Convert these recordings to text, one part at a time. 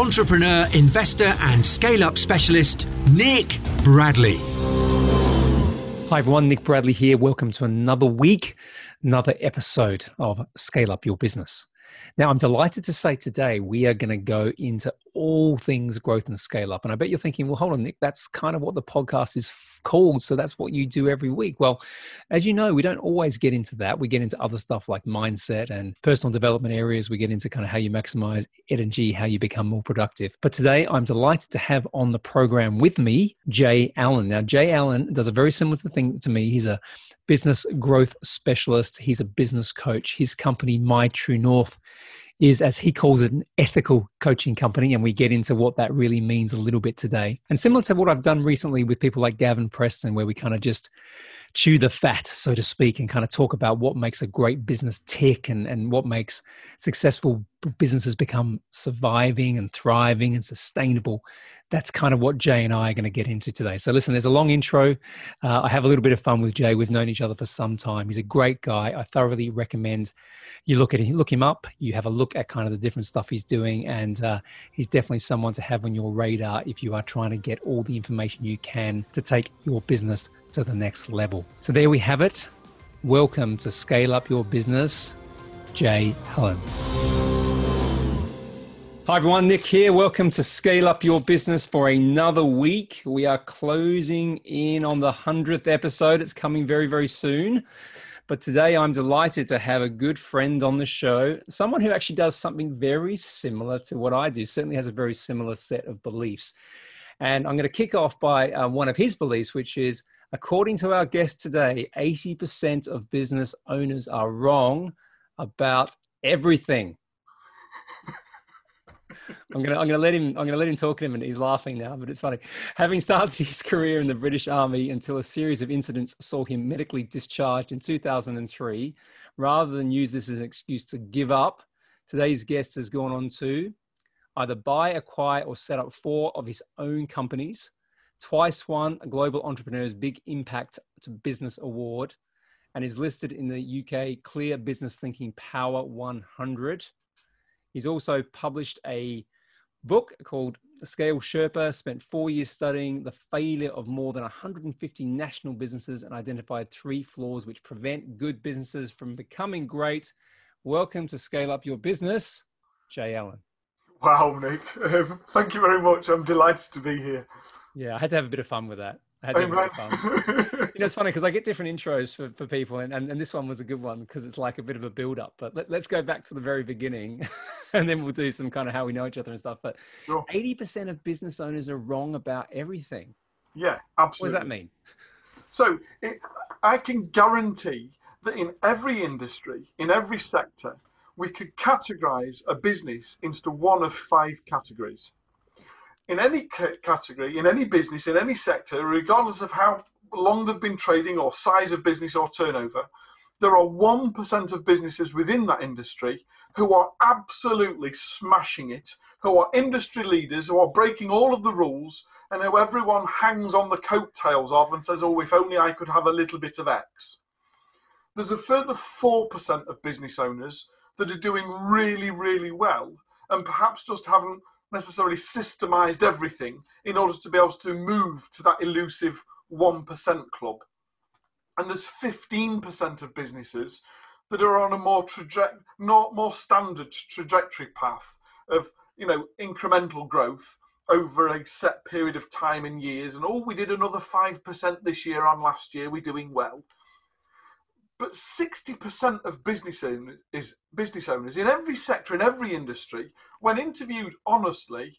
entrepreneur, investor, and scale up specialist, Nick Bradley. Hi, everyone. Nick Bradley here. Welcome to another week, another episode of Scale Up Your Business. Now, I'm delighted to say today we are going to go into all things growth and scale up. And I bet you're thinking, well, hold on, Nick, that's kind of what the podcast is called. So that's what you do every week. Well, as you know, we don't always get into that. We get into other stuff like mindset and personal development areas. We get into kind of how you maximize energy, how you become more productive. But today, I'm delighted to have on the program with me Jay Allen. Now, Jay Allen does a very similar thing to me. He's a business growth specialist, he's a business coach. His company, My True North, is, as he calls it, an ethical coaching company. And we get into what that really means a little bit today. And similar to what I've done recently with people like Gavin Preston, where we kind of just chew the fat, so to speak, and kind of talk about what makes a great business tick and, and what makes successful businesses become surviving and thriving and sustainable. That's kind of what Jay and I are going to get into today. So, listen, there's a long intro. Uh, I have a little bit of fun with Jay. We've known each other for some time. He's a great guy. I thoroughly recommend you look at him, look him up. You have a look at kind of the different stuff he's doing, and uh, he's definitely someone to have on your radar if you are trying to get all the information you can to take your business to the next level. So there we have it. Welcome to Scale Up Your Business, Jay Allen. Hi everyone, Nick here. Welcome to Scale Up Your Business for another week. We are closing in on the 100th episode. It's coming very, very soon. But today I'm delighted to have a good friend on the show, someone who actually does something very similar to what I do, certainly has a very similar set of beliefs. And I'm going to kick off by uh, one of his beliefs, which is according to our guest today, 80% of business owners are wrong about everything. I'm gonna I'm gonna let him I'm gonna let him talk to him and he's laughing now, but it's funny. Having started his career in the British Army until a series of incidents saw him medically discharged in 2003, rather than use this as an excuse to give up, today's guest has gone on to either buy, acquire, or set up four of his own companies, twice won a Global Entrepreneur's Big Impact to Business Award, and is listed in the UK Clear Business Thinking Power 100 He's also published a book called Scale Sherpa, spent four years studying the failure of more than 150 national businesses and identified three flaws which prevent good businesses from becoming great. Welcome to Scale Up Your Business, Jay Allen. Wow, Nick. Um, thank you very much. I'm delighted to be here. Yeah, I had to have a bit of fun with that. I had to have a bit of fun. you know, it's funny because I get different intros for, for people, and, and, and this one was a good one because it's like a bit of a build up. But let, us go back to the very beginning, and then we'll do some kind of how we know each other and stuff. But eighty percent of business owners are wrong about everything. Yeah, absolutely. What does that mean? So it, I can guarantee that in every industry, in every sector, we could categorize a business into one of five categories in any category, in any business, in any sector, regardless of how long they've been trading or size of business or turnover, there are 1% of businesses within that industry who are absolutely smashing it, who are industry leaders, who are breaking all of the rules, and who everyone hangs on the coattails of and says, oh, if only I could have a little bit of X. There's a further 4% of business owners that are doing really, really well and perhaps just haven't necessarily systemized everything in order to be able to move to that elusive 1% club. And there's 15% of businesses that are on a more traje- not more standard trajectory path of you know incremental growth over a set period of time and years. And oh we did another 5% this year on last year. We're doing well but 60% of business owners is business owners in every sector in every industry when interviewed honestly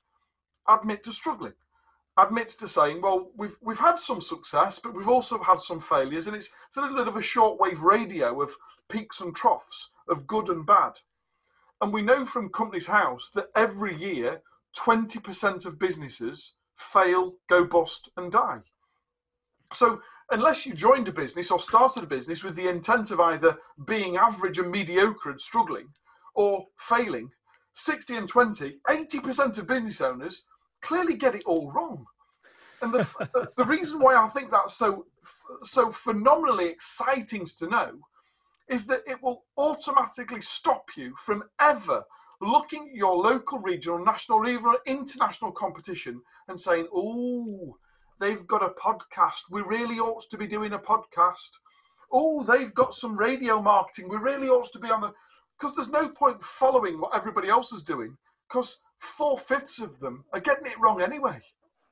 admit to struggling admits to saying, well, we've we've had some success, but we've also had some failures, and it's it's a little bit of a shortwave radio of peaks and troughs of good and bad. And we know from Companies House that every year, 20% of businesses fail, go bust, and die. So, unless you joined a business or started a business with the intent of either being average and mediocre and struggling or failing, 60 and 20, 80% of business owners clearly get it all wrong. And the, the reason why I think that's so, so phenomenally exciting to know is that it will automatically stop you from ever looking at your local, regional, national, or even international competition and saying, oh, they've got a podcast. We really ought to be doing a podcast. Oh, they've got some radio marketing. We really ought to be on the. Because there's no point following what everybody else is doing, because four fifths of them are getting it wrong anyway.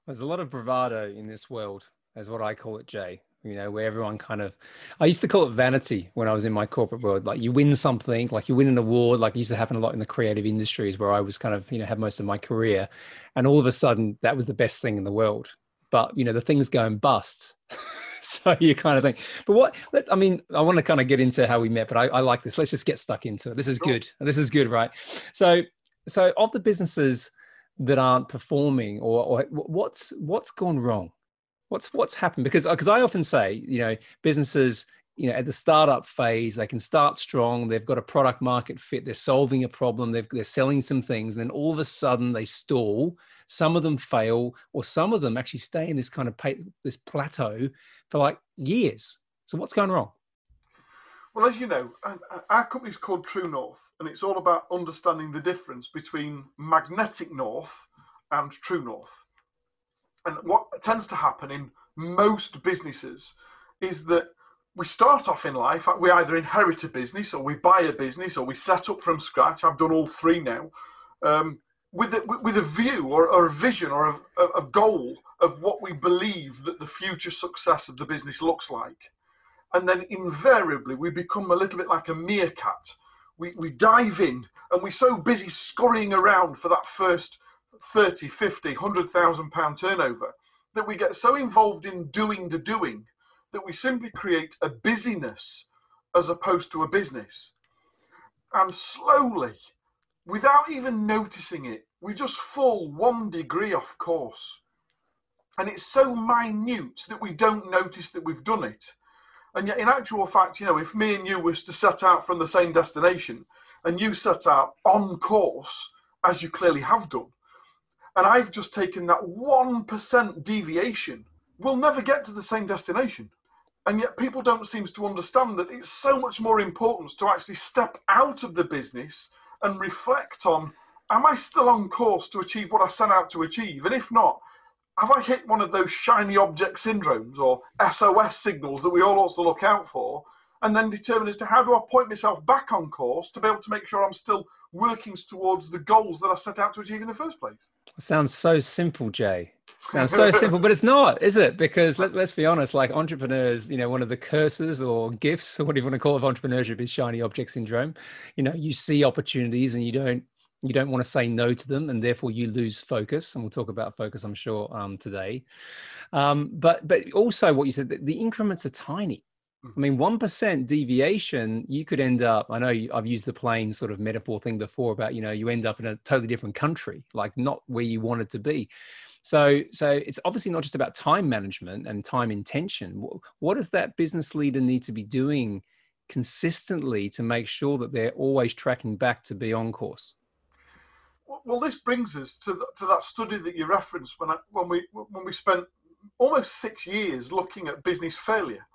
There's a lot of bravado in this world, as what I call it, Jay you know, where everyone kind of, I used to call it vanity when I was in my corporate world. Like you win something, like you win an award, like it used to happen a lot in the creative industries where I was kind of, you know, had most of my career. And all of a sudden that was the best thing in the world. But, you know, the thing's going bust. so you kind of think, but what, I mean, I want to kind of get into how we met, but I, I like this. Let's just get stuck into it. This is good. This is good, right? So, so of the businesses that aren't performing or, or what's, what's gone wrong? What's what's happened? Because uh, because I often say, you know, businesses, you know, at the startup phase, they can start strong. They've got a product market fit. They're solving a problem. They've, they're selling some things. And then all of a sudden, they stall. Some of them fail, or some of them actually stay in this kind of pay, this plateau for like years. So what's going wrong? Well, as you know, our company is called True North, and it's all about understanding the difference between magnetic north and true north. And what tends to happen in most businesses is that we start off in life, we either inherit a business or we buy a business or we set up from scratch. I've done all three now. Um, with a, with a view or, or a vision or a, a, goal of what we believe that the future success of the business looks like. And then invariably we become a little bit like a meerkat. We, we dive in and we're so busy scurrying around for that first 30, 50, 100,000 pound turnover that we get so involved in doing the doing that we simply create a busyness as opposed to a business. And slowly, without even noticing it, we just fall one degree off course. And it's so minute that we don't notice that we've done it. And yet, in actual fact, you know, if me and you was to set out from the same destination and you set out on course, as you clearly have done, and I've just taken that 1% deviation, we'll never get to the same destination. And yet people don't seem to understand that it's so much more important to actually step out of the business and reflect on am I still on course to achieve what I set out to achieve? And if not, have I hit one of those shiny object syndromes or SOS signals that we all ought to look out for? And then determine as to how do I point myself back on course to be able to make sure I'm still working towards the goals that I set out to achieve in the first place. Sounds so simple, Jay. Sounds so simple, but it's not, is it? Because let, let's be honest, like entrepreneurs, you know, one of the curses or gifts, or whatever you want to call it, of entrepreneurship is shiny object syndrome. You know, you see opportunities and you don't you don't want to say no to them and therefore you lose focus and we'll talk about focus i'm sure um, today um, but but also what you said the, the increments are tiny I mean, 1% deviation, you could end up, I know I've used the plane sort of metaphor thing before about, you know, you end up in a totally different country, like not where you wanted to be. So, so it's obviously not just about time management and time intention. What does that business leader need to be doing consistently to make sure that they're always tracking back to be on course? Well, this brings us to, the, to that study that you referenced when I, when we when we spent almost six years looking at business failure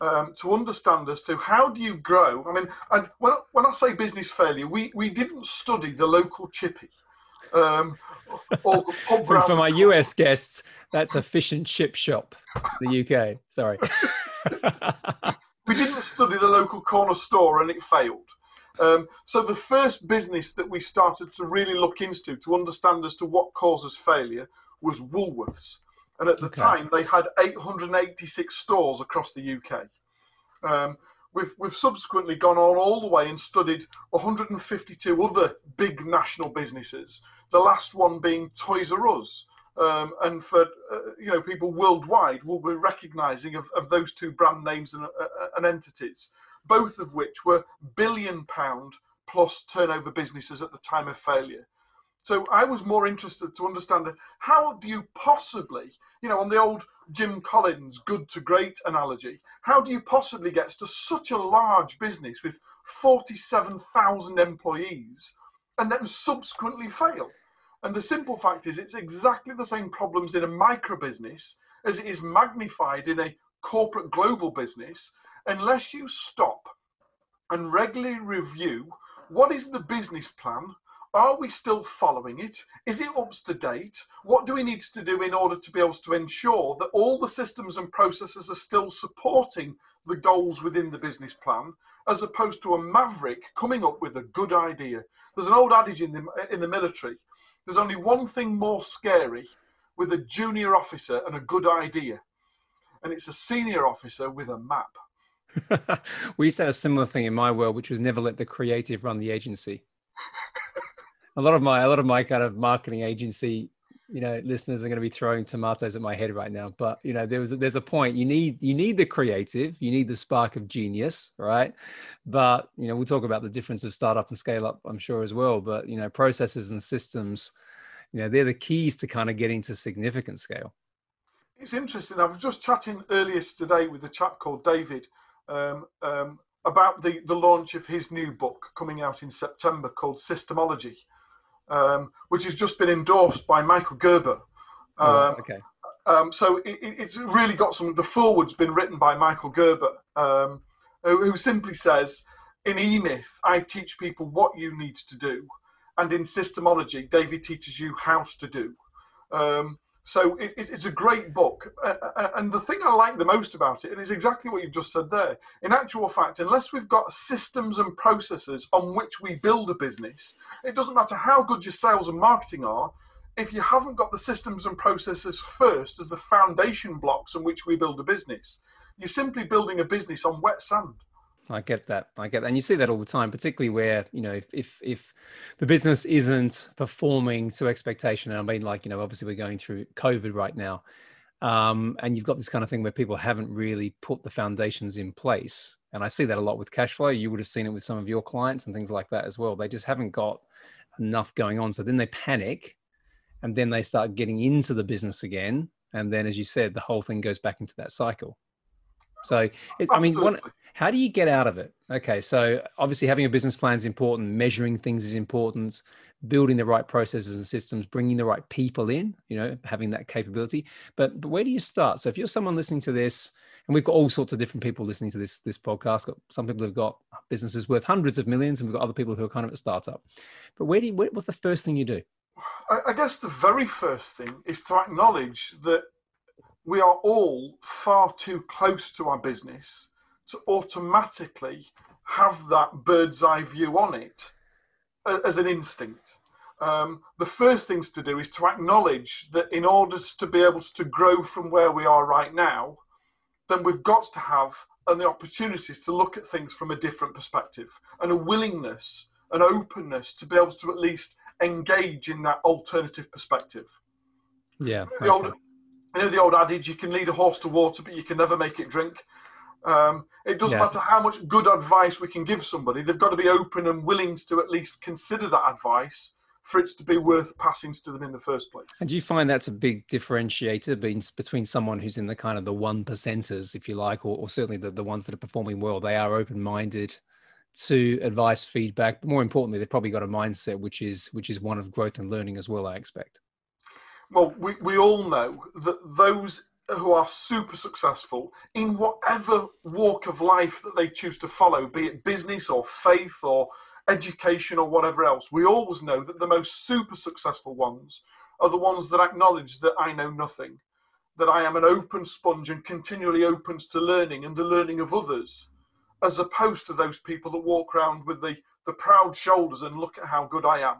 um, to understand as to how do you grow. I mean, and when, when I say business failure, we, we didn't study the local chippy. Um, or the pub for, for my US guests, that's a fish and chip shop, the UK. Sorry. we didn't study the local corner store and it failed. Um, so the first business that we started to really look into to understand as to what causes failure was Woolworths. And at the okay. time, they had 886 stores across the UK. Um, we've, we've subsequently gone on all the way and studied 152 other big national businesses, the last one being Toys R Us. Um, and for uh, you know people worldwide will be recognizing of, of those two brand names and, uh, uh, and entities, both of which were billion pound plus turnover businesses at the time of failure. So I was more interested to understand how do you possibly, you know, on the old Jim Collins good to great analogy, how do you possibly get to such a large business with 47,000 employees and then subsequently fail? And the simple fact is, it's exactly the same problems in a micro business as it is magnified in a corporate global business unless you stop and regularly review what is the business plan are we still following it? Is it up to date? What do we need to do in order to be able to ensure that all the systems and processes are still supporting the goals within the business plan, as opposed to a maverick coming up with a good idea? There's an old adage in the, in the military there's only one thing more scary with a junior officer and a good idea, and it's a senior officer with a map. we used to have a similar thing in my world, which was never let the creative run the agency a lot of my a lot of my kind of marketing agency you know listeners are going to be throwing tomatoes at my head right now but you know there was there's a point you need you need the creative you need the spark of genius right? But you know we'll talk about the difference of startup and scale up i'm sure as well but you know processes and systems you know they're the keys to kind of getting to significant scale. It's interesting i was just chatting earlier today with a chap called david um, um, about the the launch of his new book coming out in september called systemology um, which has just been endorsed by Michael Gerber. Oh, um, okay. Um, so it, it's really got some. The foreword's been written by Michael Gerber, um, who, who, simply says, "In eMyth, I teach people what you need to do, and in Systemology, David teaches you how to do." Um, so it, it's a great book. and the thing I like the most about it, and it's exactly what you've just said there. In actual fact, unless we've got systems and processes on which we build a business, it doesn't matter how good your sales and marketing are. If you haven't got the systems and processes first as the foundation blocks on which we build a business, you're simply building a business on wet sand. I get that. I get that. And you see that all the time, particularly where, you know, if, if, if the business isn't performing to expectation, and I mean, like, you know, obviously we're going through COVID right now. Um, and you've got this kind of thing where people haven't really put the foundations in place. And I see that a lot with cash flow. You would have seen it with some of your clients and things like that as well. They just haven't got enough going on. So then they panic and then they start getting into the business again. And then, as you said, the whole thing goes back into that cycle. So, it, I mean, one, how do you get out of it? Okay, so obviously having a business plan is important, measuring things is important, building the right processes and systems, bringing the right people in, you know, having that capability. But but where do you start? So if you're someone listening to this, and we've got all sorts of different people listening to this this podcast. Got some people who've got businesses worth hundreds of millions, and we've got other people who are kind of a startup. But where do you, what's the first thing you do? I guess the very first thing is to acknowledge that we are all far too close to our business to automatically have that bird's eye view on it as an instinct. Um, the first things to do is to acknowledge that in order to be able to grow from where we are right now, then we've got to have and the opportunities to look at things from a different perspective and a willingness, an openness to be able to at least engage in that alternative perspective. Yeah. The okay. old, you know the old adage: you can lead a horse to water, but you can never make it drink. Um, it doesn't yeah. matter how much good advice we can give somebody; they've got to be open and willing to at least consider that advice for it to be worth passing to them in the first place. And do you find that's a big differentiator between someone who's in the kind of the one percenters, if you like, or, or certainly the, the ones that are performing well? They are open minded to advice, feedback, but more importantly, they've probably got a mindset which is which is one of growth and learning as well. I expect well, we, we all know that those who are super successful in whatever walk of life that they choose to follow, be it business or faith or education or whatever else, we always know that the most super successful ones are the ones that acknowledge that I know nothing, that I am an open sponge and continually open to learning and the learning of others, as opposed to those people that walk around with the, the proud shoulders and look at how good I am.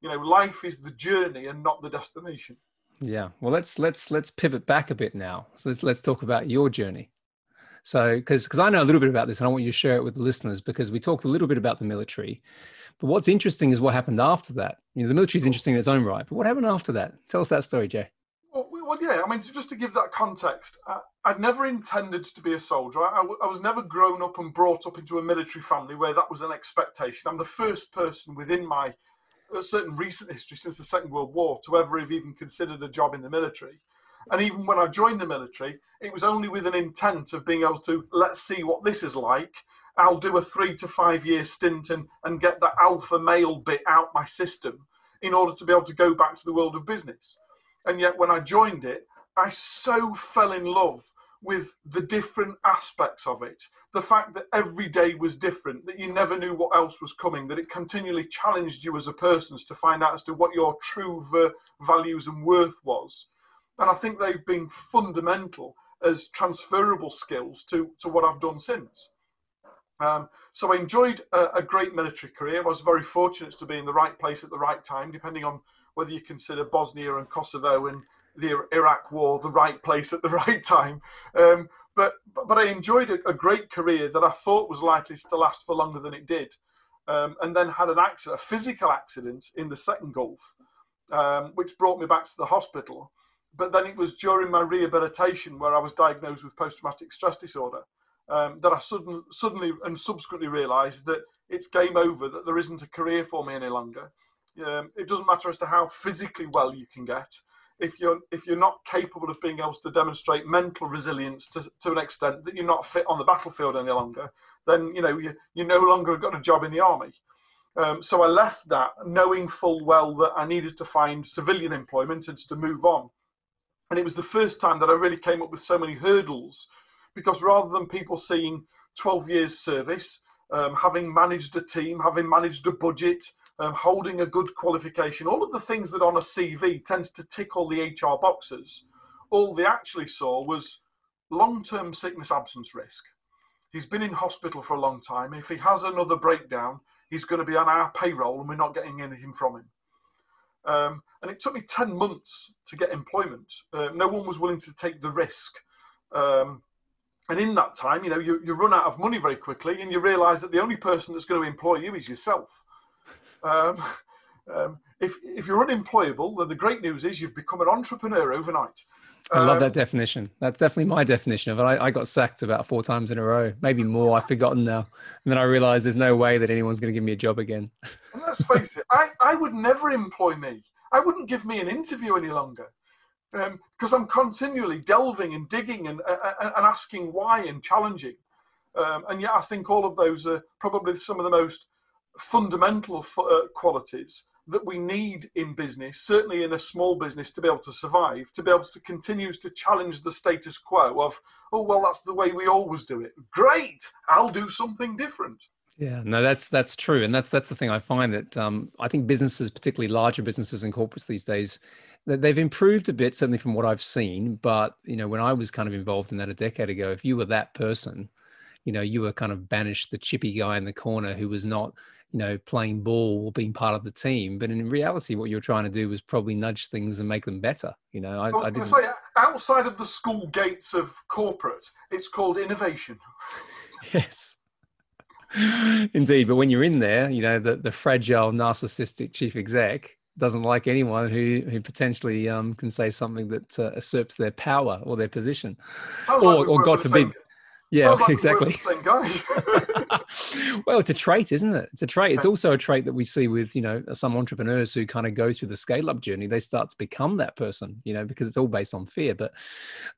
You know, life is the journey and not the destination. Yeah. Well, let's let's let's pivot back a bit now. So let's let's talk about your journey. So, because because I know a little bit about this, and I want you to share it with the listeners because we talked a little bit about the military, but what's interesting is what happened after that. You know, the military is interesting in its own right, but what happened after that? Tell us that story, Jay. Well, well yeah. I mean, just to give that context, uh, I, would never intended to be a soldier. I, I, I was never grown up and brought up into a military family where that was an expectation. I'm the first person within my certain recent history since the Second World War to ever have even considered a job in the military. And even when I joined the military, it was only with an intent of being able to let's see what this is like. I'll do a three to five year stint and, and get that alpha male bit out my system in order to be able to go back to the world of business. And yet, when I joined it, I so fell in love with the different aspects of it. The fact that every day was different, that you never knew what else was coming, that it continually challenged you as a person to find out as to what your true values and worth was. And I think they've been fundamental as transferable skills to, to what I've done since. Um, so I enjoyed a, a, great military career. I was very fortunate to be in the right place at the right time, depending on whether you consider Bosnia and Kosovo and the Iraq War the right place at the right time. Um, but but I enjoyed a, a, great career that I thought was likely to last for longer than it did, um, and then had an accident, a physical accident in the second Gulf, um, which brought me back to the hospital. But then it was during my rehabilitation where I was diagnosed with post-traumatic stress disorder um, that I sudden, suddenly and subsequently realised that it's game over, that there isn't a career for me any longer. Um, it doesn't matter as to how physically well you can get. If you're if you're not capable of being able to demonstrate mental resilience to, to an extent that you're not fit on the battlefield any longer, then you know you you no longer got a job in the army. Um, so I left that knowing full well that I needed to find civilian employment and to move on. And it was the first time that I really came up with so many hurdles because rather than people seeing 12 years service, um, having managed a team, having managed a budget, um, holding a good qualification, all of the things that on a CV tends to tick all the HR boxes, all they actually saw was long term sickness absence risk. He's been in hospital for a long time. If he has another breakdown, he's going to be on our payroll and we're not getting anything from him. Um, and it took me 10 months to get employment. Uh, no one was willing to take the risk. Um, and in that time, you know, you, you run out of money very quickly and you realize that the only person that's going to employ you is yourself. Um, um, if, if you're unemployable, then the great news is you've become an entrepreneur overnight. I love that um, definition. That's definitely my definition of it. I, I, got sacked about four times in a row, maybe more. I've forgotten now. And then I realized there's no way that anyone's going to give me a job again. let's face it, I, I would never employ me. I wouldn't give me an interview any longer because um, I'm continually delving and digging and, uh, and asking why and challenging. Um, and yet, I think all of those are probably some of the most fundamental uh, qualities that we need in business, certainly in a small business, to be able to survive, to be able to continue to challenge the status quo of, oh well, that's the way we always do it. Great, I'll do something different. Yeah, no, that's that's true, and that's that's the thing I find that um, I think businesses, particularly larger businesses and corporates these days, that they've improved a bit, certainly from what I've seen. But you know, when I was kind of involved in that a decade ago, if you were that person, you know, you were kind of banished, the chippy guy in the corner who was not, you know, playing ball or being part of the team. But in reality, what you're trying to do was probably nudge things and make them better. You know, I, I, I didn't. Say, outside of the school gates of corporate, it's called innovation. yes. Indeed, but when you're in there, you know the the fragile, narcissistic chief exec doesn't like anyone who who potentially um, can say something that uh, usurps their power or their position, Sounds or, like or God forbid. Yeah, like exactly. well, it's a trait, isn't it? It's a trait. It's also a trait that we see with, you know, some entrepreneurs who kind of go through the scale up journey. They start to become that person, you know, because it's all based on fear. But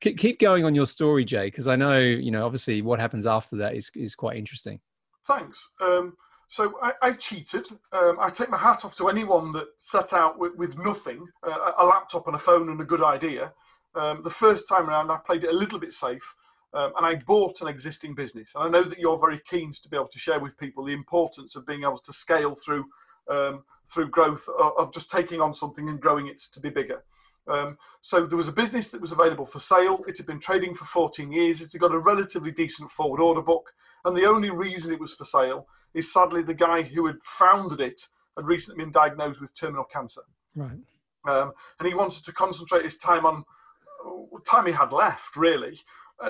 keep going on your story, Jay, because I know, you know, obviously what happens after that is, is quite interesting. Thanks. Um, so I, I cheated. Um, I take my hat off to anyone that set out with, with nothing, uh, a laptop and a phone and a good idea. Um, the first time around, I played it a little bit safe. Um, and I bought an existing business. And I know that you're very keen to be able to share with people the importance of being able to scale through um, through growth of, of, just taking on something and growing it to be bigger. Um, so there was a business that was available for sale. It had been trading for 14 years. It had got a relatively decent forward order book. And the only reason it was for sale is sadly the guy who had founded it had recently been diagnosed with terminal cancer. Right. Um, and he wanted to concentrate his time on time he had left, really.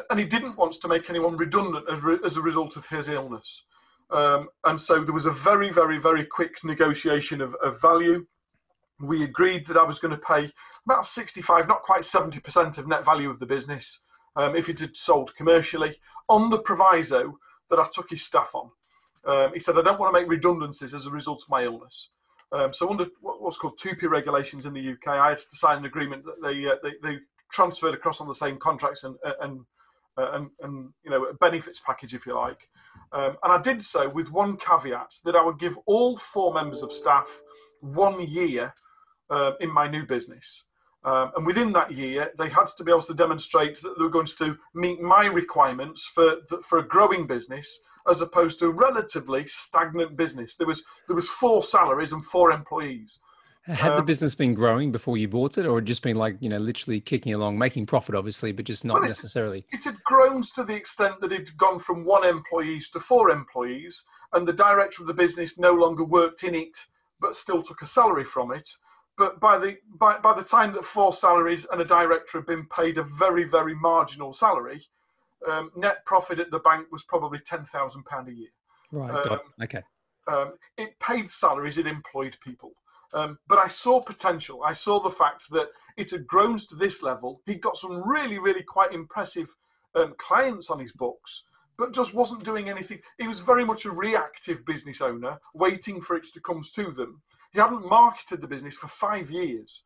And he didn't want to make anyone redundant as, re- as a result of his illness. Um, and so there was a very, very, very quick negotiation of, of value. We agreed that I was going to pay about 65, not quite 70% of net value of the business um, if it had sold commercially, on the proviso that I took his staff on. Um, he said, I don't want to make redundancies as a result of my illness. Um, so under what's called TUPE regulations in the UK, I had to sign an agreement that they uh, they, they, transferred across on the same contracts and and uh, and, and you know a benefits package if you like. Um, and I did so with one caveat that I would give all four members of staff one year uh, in my new business. Um, and within that year, they had to be able to demonstrate that they were going to meet my requirements for for a growing business, as opposed to a relatively stagnant business. There was there was four salaries and four employees. Had um, the business been growing before you bought it, or just been like you know literally kicking along, making profit, obviously, but just not well, it, necessarily? It had grown to the extent that it'd gone from one employees to four employees, and the director of the business no longer worked in it, but still took a salary from it but by the by, by the time that four salaries and a director had been paid a very very marginal salary, um, net profit at the bank was probably ten thousand pound a year. Right. Um, okay. Um, it paid salaries. It employed people. Um, but I saw potential. I saw the fact that it had grown to this level. He'd got some really, really quite impressive um, clients on his books, but just wasn't doing anything. He was very much a reactive business owner, waiting for it to come to them. He hadn't marketed the business for five years,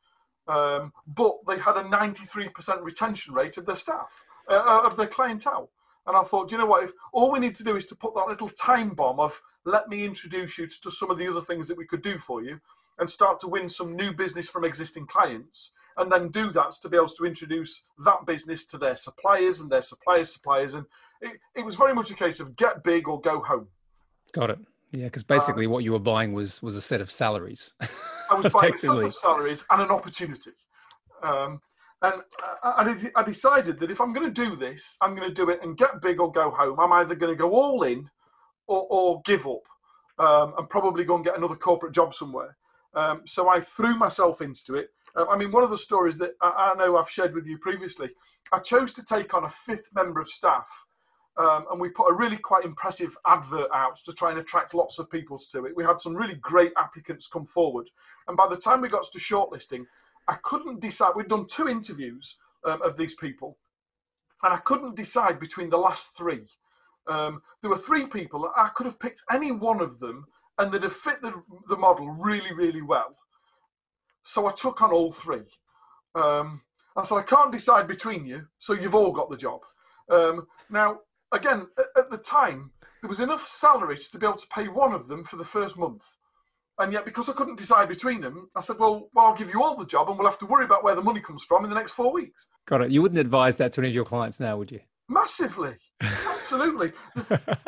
um, but they had a 93% retention rate of their staff, uh, uh, of their clientele. And I thought, do you know what? If all we need to do is to put that little time bomb of let me introduce you to some of the other things that we could do for you, and start to win some new business from existing clients, and then do that to be able to introduce that business to their suppliers and their suppliers' suppliers. And it, it was very much a case of get big or go home. Got it. Yeah, because basically um, what you were buying was was a set of salaries. I was buying a set of salaries and an opportunity. Um, and I, I, decided that if I'm going to do this, I'm going to do it and get big or go home. I'm either going to go all in or, or give up um, and probably go and get another corporate job somewhere. Um, so I threw myself into it. Uh, I mean, one of the stories that I, I, know I've shared with you previously, I chose to take on a fifth member of staff um, and we put a really quite impressive advert out to try and attract lots of people to it. We had some really great applicants come forward, and by the time we got to shortlisting, I couldn't decide. We'd done two interviews um, of these people, and I couldn't decide between the last three. Um, there were three people. I could have picked any one of them, and they'd have fit the, the model really, really well. So I took on all three. Um, I said, I can't decide between you, so you've all got the job. Um, now, again, at the time, there was enough salaries to be able to pay one of them for the first month. And yet, because I couldn't decide between them, I said, well, well, I'll give you all the job and we'll have to worry about where the money comes from in the next four weeks. Got it. You wouldn't advise that to any of your clients now, would you? Massively. Absolutely. The,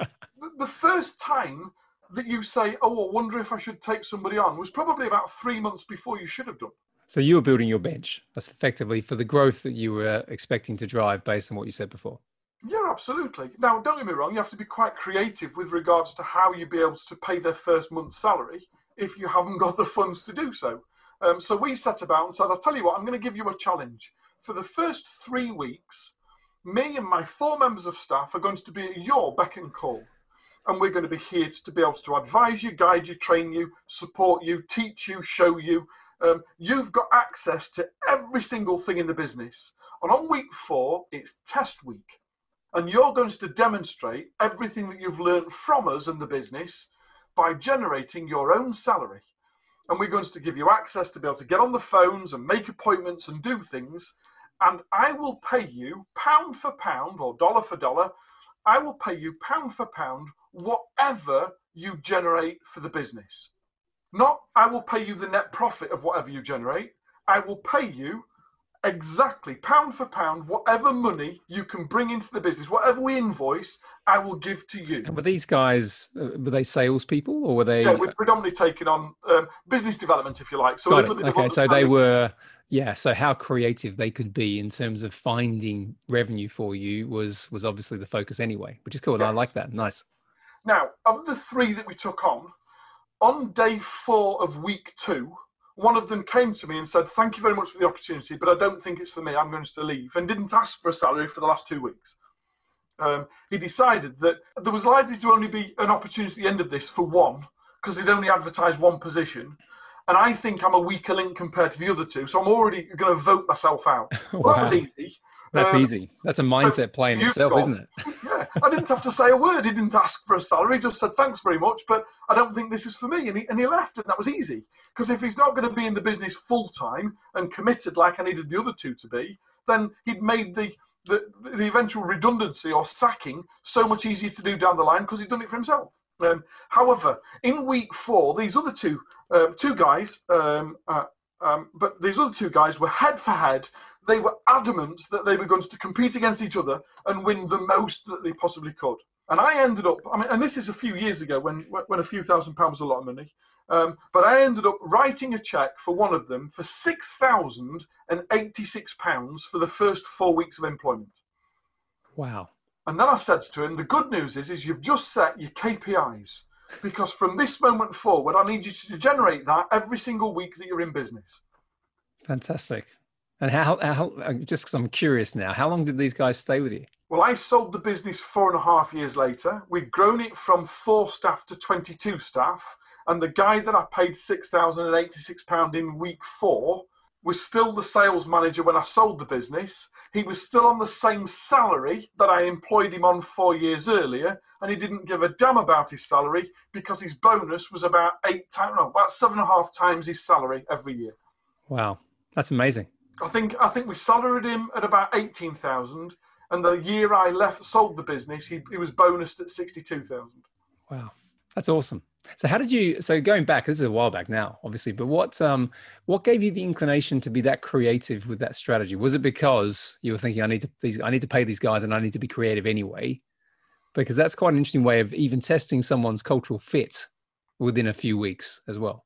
the, first time that you say, oh, I wonder if I should take somebody on was probably about three months before you should have done. So you were building your bench. That's effectively for the growth that you were expecting to drive based on what you said before. Yeah, absolutely. Now, don't get me wrong, you have to be quite creative with regards to how you be able to pay their first month's salary if you haven't got the funds to do so. Um, so we set about and said, I'll tell you what, I'm going to give you a challenge. For the first three weeks, me and my four members of staff are going to be at your beck and call. And we're going to be here to be able to advise you, guide you, train you, support you, teach you, show you. Um, you've got access to every single thing in the business. And on week four, it's test week and you're going to demonstrate everything that you've learned from us and the business by generating your own salary. And we're going to give you access to be able to get on the phones and make appointments and do things. And I will pay you pound for pound or dollar for dollar. I will pay you pound for pound whatever you generate for the business. Not I will pay you the net profit of whatever you generate. I will pay you exactly pound for pound whatever money you can bring into the business whatever we invoice i will give to you. And were these guys uh, were they salespeople or were they yeah we're predominantly taking on um, business development if you like. So okay so they were yeah so how creative they could be in terms of finding revenue for you was was obviously the focus anyway which is cool. Yes. i like that. Nice now of the three that we took on on day four of week two one of them came to me and said, Thank you very much for the opportunity, but I don't think it's for me. I'm going to leave. And didn't ask for a salary for the last two weeks. Um, he decided that there was likely to only be an opportunity at the end of this for one, because they'd only advertised one position. And I think I'm a weaker link compared to the other two. So I'm already going to vote myself out. Well. That was easy. That's um, easy. That's a mindset play in itself, got, isn't it? I didn't have to say a word. He didn't ask for a salary. He just said, thanks very much, but I don't think this is for me. And he, and he left, and that was easy. Because if he's not going to be in the business full time and committed like I needed the other two to be, then he'd made the, the, the eventual redundancy or sacking so much easier to do down the line because he'd done it for himself. Um, however, in week four, these other two uh, two guys, um, uh, um, but these other two guys were head for head they were adamant that they were going to compete against each other and win the most that they possibly could. And I ended up, I mean, and this is a few years ago when, when a few thousand pounds was a lot of money. Um, but I ended up writing a cheque for one of them for £6,086 for the first four weeks of employment. Wow. And then I said to him, the good news is, is you've just set your KPIs because from this moment forward, I need you to generate that every single week that you're in business. Fantastic. And how, how uh, just because I'm curious now, how long did these guys stay with you? Well, I sold the business four and a half years later. We'd grown it from four staff to 22 staff. And the guy that I paid £6,086 in week four was still the sales manager when I sold the business. He was still on the same salary that I employed him on four years earlier, and he didn't give a damn about his salary because his bonus was about eight times, no, about seven and a half times his salary every year. Wow, that's amazing. I think I think we salaried him at about eighteen thousand, and the year I left sold the business, he, he was bonused at sixty two thousand. Wow, that's awesome. So how did you? So going back, this is a while back now, obviously. But what um what gave you the inclination to be that creative with that strategy? Was it because you were thinking, I need to these I need to pay these guys, and I need to be creative anyway? Because that's quite an interesting way of even testing someone's cultural fit within a few weeks as well.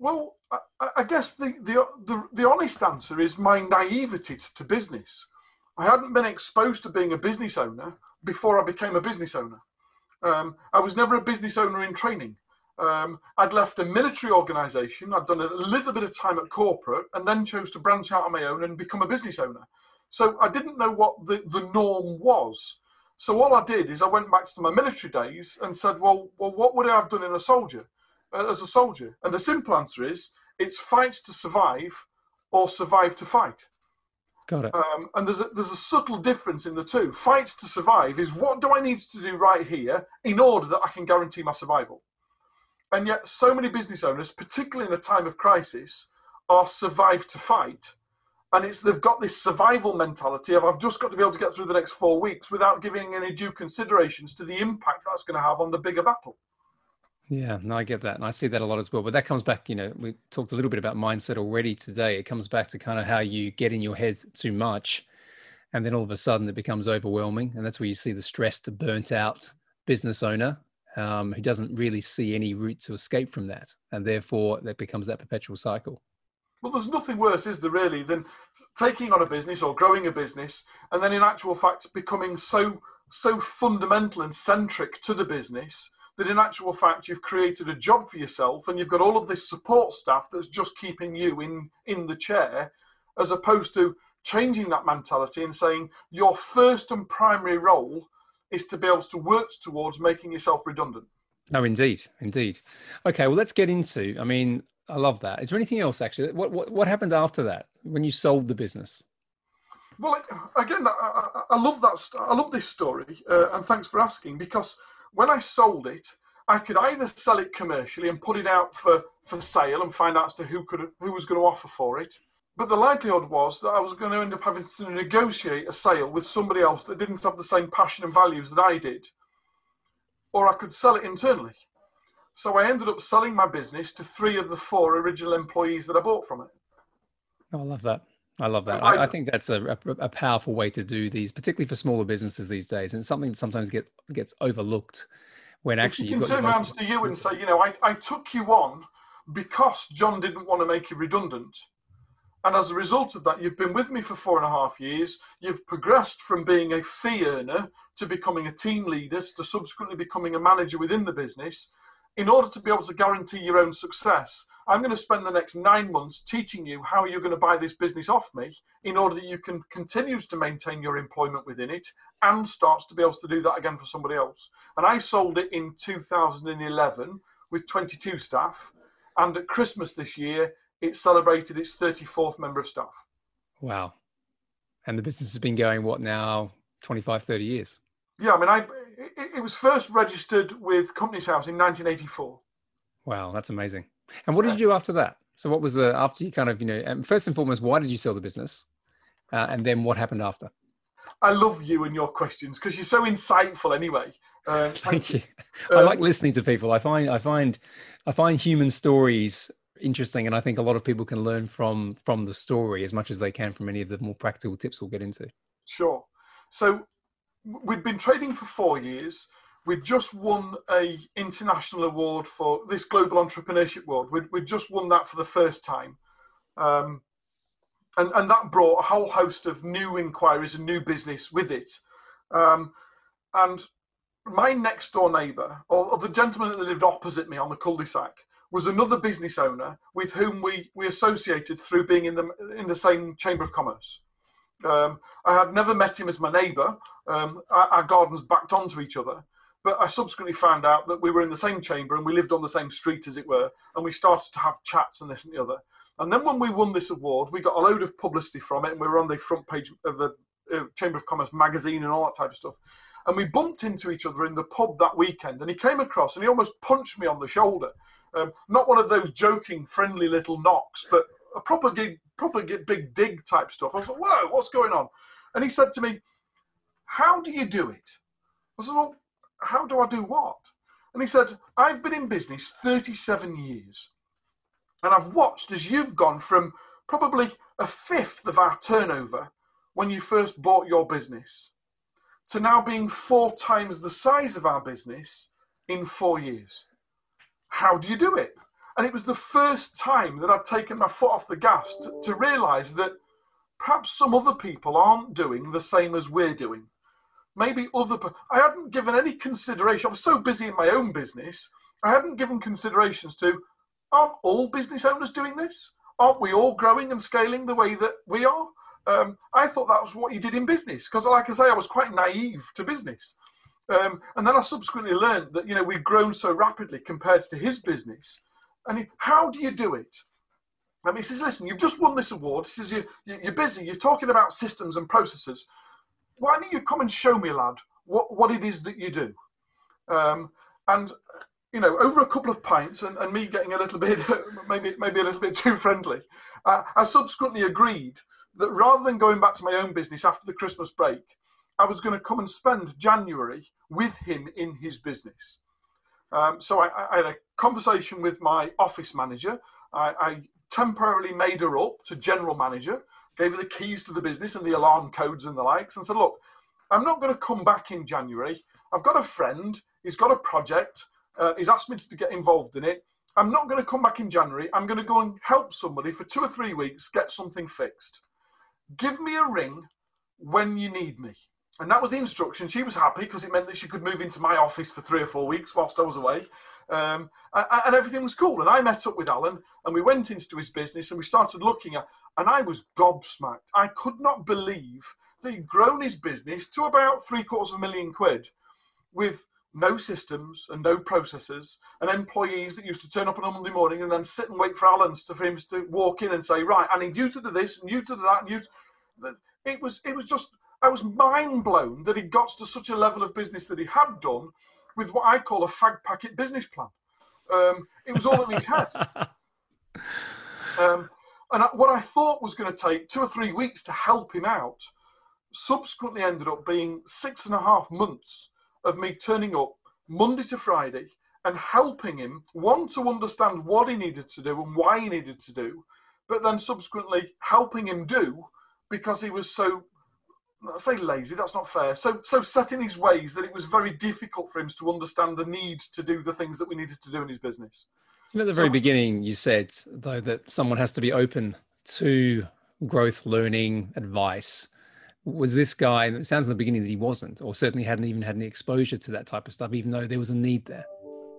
Well, I, I guess the, the, the the honest answer is my naivety to, business. I hadn't been exposed to being a business owner before I became a business owner. Um, I was never a business owner in training. Um, I'd left a military organisation, I'd done a little bit of time at corporate, and then chose to branch out on my own and become a business owner. So I didn't know what the, the norm was. So all I did is I went back to my military days and said, well, well what would I have done in a soldier, as a soldier? And the simple answer is it's fight to survive or survive to fight. Got it. Um, and there's a, there's a subtle difference in the two. Fight to survive is what do I need to do right here in order that I can guarantee my survival? And yet, so many business owners, particularly in a time of crisis, are survive to fight. And it's they've got this survival mentality of I've just got to be able to get through the next four weeks without giving any due considerations to the impact that's going to have on the bigger battle. Yeah, no, I get that. And I see that a lot as well. But that comes back, you know, we talked a little bit about mindset already today. It comes back to kind of how you get in your head too much. And then all of a sudden it becomes overwhelming. And that's where you see the stressed, burnt out business owner um, who doesn't really see any route to escape from that. And therefore that becomes that perpetual cycle. Well, there's nothing worse, is there really, than taking on a business or growing a business and then in actual fact becoming so so fundamental and centric to the business that in actual fact you've created a job for yourself and you've got all of this support staff that's just keeping you in in the chair as opposed to changing that mentality and saying your first and primary role is to be able to work towards making yourself redundant. No indeed indeed. Okay well let's get into i mean i love that. Is there anything else actually? What what, what happened after that when you sold the business? Well again i, I love that i love this story uh, and thanks for asking because when I sold it, I could either sell it commercially and put it out for, for sale and find out as to who could who was going to offer for it. But the likelihood was that I was going to end up having to negotiate a sale with somebody else that didn't have the same passion and values that I did. Or I could sell it internally. So I ended up selling my business to three of the four original employees that I bought from it. Oh, I love that. I love that. I, I, think that's a, a, a, powerful way to do these, particularly for smaller businesses these days. And it's something that sometimes get, gets overlooked when actually you can turn around to you and say, you know, I, I took you on because John didn't want to make you redundant. And as a result of that, you've been with me for four and a half years. You've progressed from being a fee earner to becoming a team leader to subsequently becoming a manager within the business in order to be able to guarantee your own success, I'm going to spend the next nine months teaching you how you're going to buy this business off me in order that you can continue to maintain your employment within it and starts to be able to do that again for somebody else. And I sold it in 2011 with 22 staff. And at Christmas this year, it celebrated its 34th member of staff. Wow. And the business has been going, what now, 25, 30 years? Yeah, I mean, I it, it was first registered with Companies House in 1984. Wow, that's amazing. And what did you do after that? So, what was the after you kind of you know? first and foremost, why did you sell the business? Uh, and then what happened after? I love you and your questions because you're so insightful. Anyway, uh, thank you. Um, I like listening to people. I find I find I find human stories interesting, and I think a lot of people can learn from from the story as much as they can from any of the more practical tips we'll get into. Sure. So we'd been trading for four years. We'd just won a international award for this global entrepreneurship award. We'd, we'd just won that for the first time. Um, and, and that brought a whole host of new inquiries and new business with it. Um, and my next door neighbour, or, or, the gentleman that lived opposite me on the cul-de-sac, was another business owner with whom we, we associated through being in the in the same chamber of commerce. Um, I had never met him as my neighbour. Um, our, our, gardens backed onto each other, but I subsequently found out that we were in the same chamber and we lived on the same street, as it were, and we started to have chats and this and the other. And then when we won this award, we got a load of publicity from it, and we were on the front page of the uh, Chamber of Commerce magazine and all that type of stuff. And we bumped into each other in the pub that weekend, and he came across and he almost punched me on the shoulder. Um, not one of those joking, friendly little knocks, but a proper gig, proper big dig type stuff. I was like, "Whoa, what's going on?" And he said to me, "How do you do it?" I said, "Well, how do I do what?" And he said, "I've been in business 37 years." And I've watched as you've gone from probably a fifth of our turnover when you first bought your business to now being four times the size of our business in four years. How do you do it? And it was the first time that I'd taken my foot off the gas to, to realize that perhaps some other people aren't doing the same as we're doing. Maybe other, I hadn't given any consideration. I was so busy in my own business, I hadn't given considerations to aren't all business owners doing this? Aren't we all growing and scaling the way that we are? Um, I thought that was what you did in business because, like I say, I was quite naive to business. Um, and then I subsequently learned that you know we've grown so rapidly compared to his business. And how do you do it? And he says, "Listen, you've just won this award. He says you, you're busy. You're talking about systems and processes. Why don't you come and show me, lad, what what it is that you do?" Um, and you know, over a couple of pints and, and me getting a little bit, maybe maybe a little bit too friendly, uh, I subsequently agreed that rather than going back to my own business after the Christmas break, I was going to come and spend January with him in his business. Um, so I, I, had a conversation with my office manager. I, I temporarily made her up to general manager, gave her the keys to the business and the alarm codes and the likes, and said, "Look, I'm not going to come back in January. I've got a friend. He's got a project." Uh, he's asked me to get involved in it. I'm not going to come back in January. I'm going to go and help somebody for two or three weeks get something fixed. Give me a ring when you need me. And that was the instruction. She was happy because it meant that she could move into my office for three or four weeks whilst I was away. Um, and everything was cool. And I met up with Alan and we went into his business and we started looking at, and I was gobsmacked. I could not believe that he'd grown his business to about three quarters of a million quid with no systems and no processes, and employees that used to turn up on a Monday morning and then sit and wait for Alan's to, for him to walk in and say, right, I need you to do this and you to do that. And you to... It was, it was just, I was mind blown that he got to such a level of business that he had done with what I call a fag packet business plan. Um, it was all that he had. Um, and what I thought was going to take two or three weeks to help him out subsequently ended up being six and a half months of me turning up Monday to Friday and helping him, one, to understand what he needed to do and why he needed to do, but then subsequently helping him do because he was so I say lazy, that's not fair. So so set in his ways that it was very difficult for him to understand the need to do the things that we needed to do in his business. You know, at the very so, beginning, you said though that someone has to be open to growth, learning, advice was this guy it sounds in the beginning that he wasn't or certainly hadn't even had any exposure to that type of stuff even though there was a need there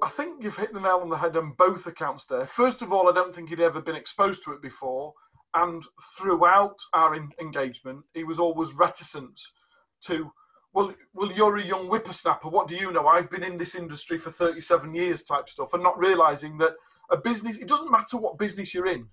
i think you've hit the nail on the head on both accounts there first of all i don't think he'd ever been exposed to it before and throughout our in- engagement he was always reticent to well well you're a young whippersnapper what do you know i've been in this industry for 37 years type stuff and not realizing that a business it doesn't matter what business you're in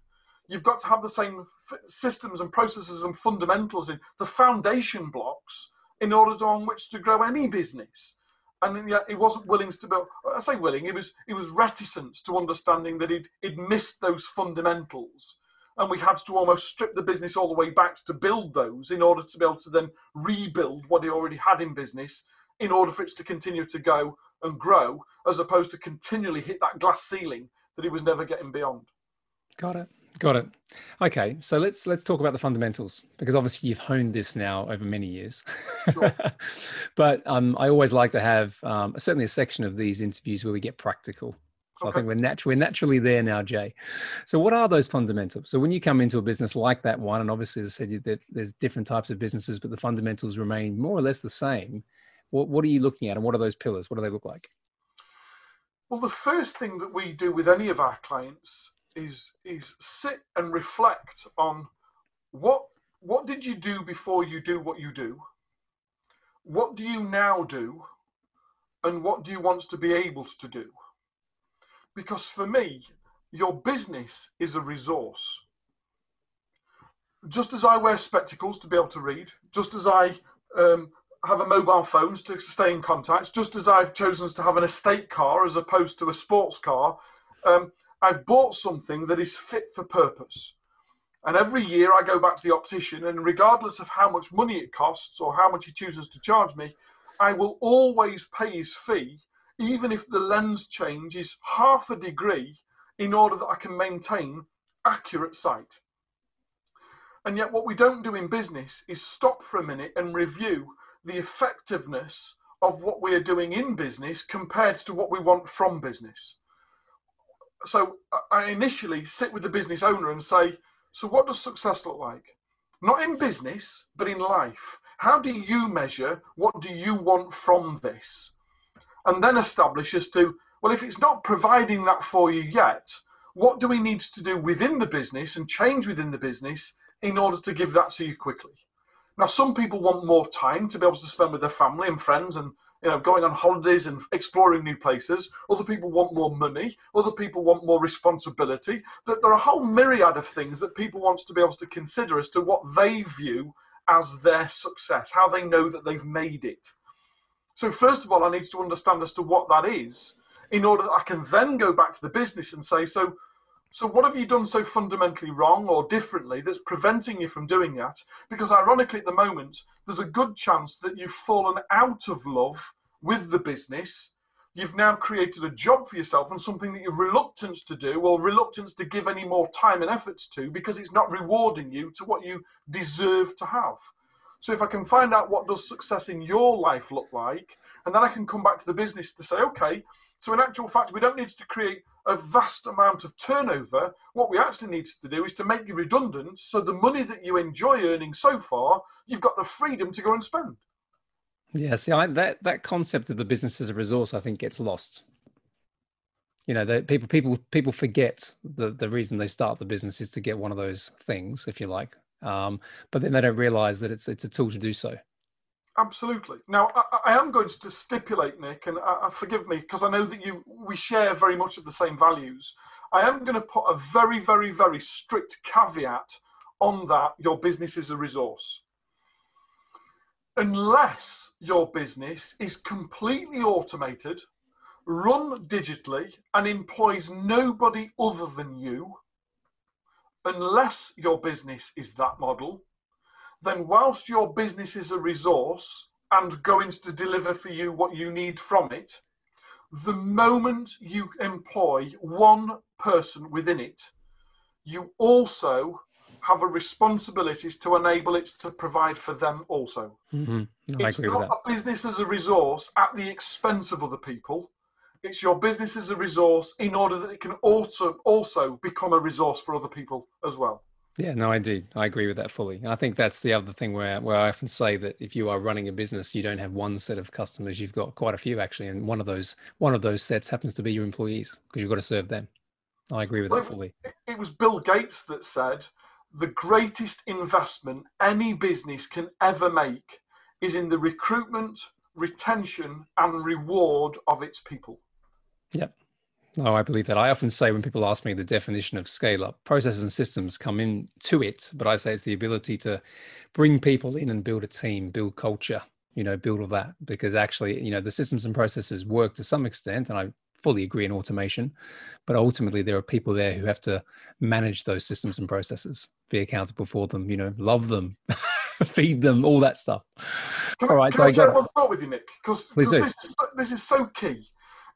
you've got to have the same f- systems and processes and fundamentals in the foundation blocks in order to, on which to grow any business. and yet he wasn't willing to build. I say willing, he was he was reticent to understanding that he'd he'd missed those fundamentals, and we had to almost strip the business all the way back to build those in order to be able to then rebuild what he already had in business in order for it to continue to go and grow, as opposed to continually hit that glass ceiling that he was never getting beyond. Got it. Got it. Okay, so let's let's talk about the fundamentals because obviously you've honed this now over many years. Sure. but um, I always like to have um, certainly a section of these interviews where we get practical. So okay. I think we're natu- we're naturally there now, Jay. So what are those fundamentals? So when you come into a business like that one, and obviously as I said, there's different types of businesses, but the fundamentals remain more or less the same. What what are you looking at, and what are those pillars? What do they look like? Well, the first thing that we do with any of our clients is is sit and reflect on what what did you do before you do what you do what do you now do and what do you want to be able to do because for me your business is a resource just as i wear spectacles to be able to read just as i um, have a mobile phone to stay in contact just as i've chosen to have an estate car as opposed to a sports car um, I've bought something that is fit for purpose. And every year I go back to the optician, and regardless of how much money it costs or how much he chooses to charge me, I will always pay his fee, even if the lens change is half a degree, in order that I can maintain accurate sight. And yet, what we don't do in business is stop for a minute and review the effectiveness of what we are doing in business compared to what we want from business so I initially sit with the business owner and say, so what does success look like? Not in business, but in life. How do you measure what do you want from this? And then establish as to, well, if it's not providing that for you yet, what do we need to do within the business and change within the business in order to give that to you quickly? Now, some people want more time to be able to spend with their family and friends and you know, going on holidays and exploring new places. Other people want more money. Other people want more responsibility. That there are a whole myriad of things that people want to be able to consider as to what they view as their success, how they know that they've made it. So first of all, I need to understand as to what that is, in order that I can then go back to the business and say, so. So, what have you done so fundamentally wrong or differently that's preventing you from doing that? Because, ironically, at the moment, there's a good chance that you've fallen out of love with the business. You've now created a job for yourself and something that you're reluctant to do or reluctant to give any more time and efforts to because it's not rewarding you to what you deserve to have. So, if I can find out what does success in your life look like, and then I can come back to the business to say, okay, so in actual fact, we don't need to create a vast amount of turnover. What we actually need to do is to make you redundant so the money that you enjoy earning so far, you've got the freedom to go and spend. Yeah, see, I, that that concept of the business as a resource, I think, gets lost. You know, that people people people forget the the reason they start the business is to get one of those things, if you like. Um, but then they don't realize that it's it's a tool to do so. Absolutely. Now, I, I, am going to stipulate, Nick, and uh, uh forgive me because I know that you we share very much of the same values. I am going to put a very, very, very strict caveat on that. Your business is a resource. Unless your business is completely automated, run digitally, and employs nobody other than you, unless your business is that model, then whilst your business is a resource and going to deliver for you what you need from it, the moment you employ one person within it, you also have a responsibility to enable it to provide for them also. Mm-hmm. No, it's not a business as a resource at the expense of other people. It's your business as a resource in order that it can also also become a resource for other people as well. Yeah, no, I do. I agree with that fully. And I think that's the other thing where, where I often say that if you are running a business, you don't have one set of customers, you've got quite a few actually. And one of those one of those sets happens to be your employees because you've got to serve them. I agree with well, that fully. It was Bill Gates that said the greatest investment any business can ever make is in the recruitment, retention, and reward of its people. Yep. Oh, I believe that. I often say when people ask me the definition of scale up, processes and systems come in to it, but I say it's the ability to bring people in and build a team, build culture, you know build all that because actually you know the systems and processes work to some extent and i fully agree in automation but ultimately there are people there who have to manage those systems and processes be accountable for them you know love them feed them all that stuff can all right can so I, i share got one thought with you nick because this, is so- this is so key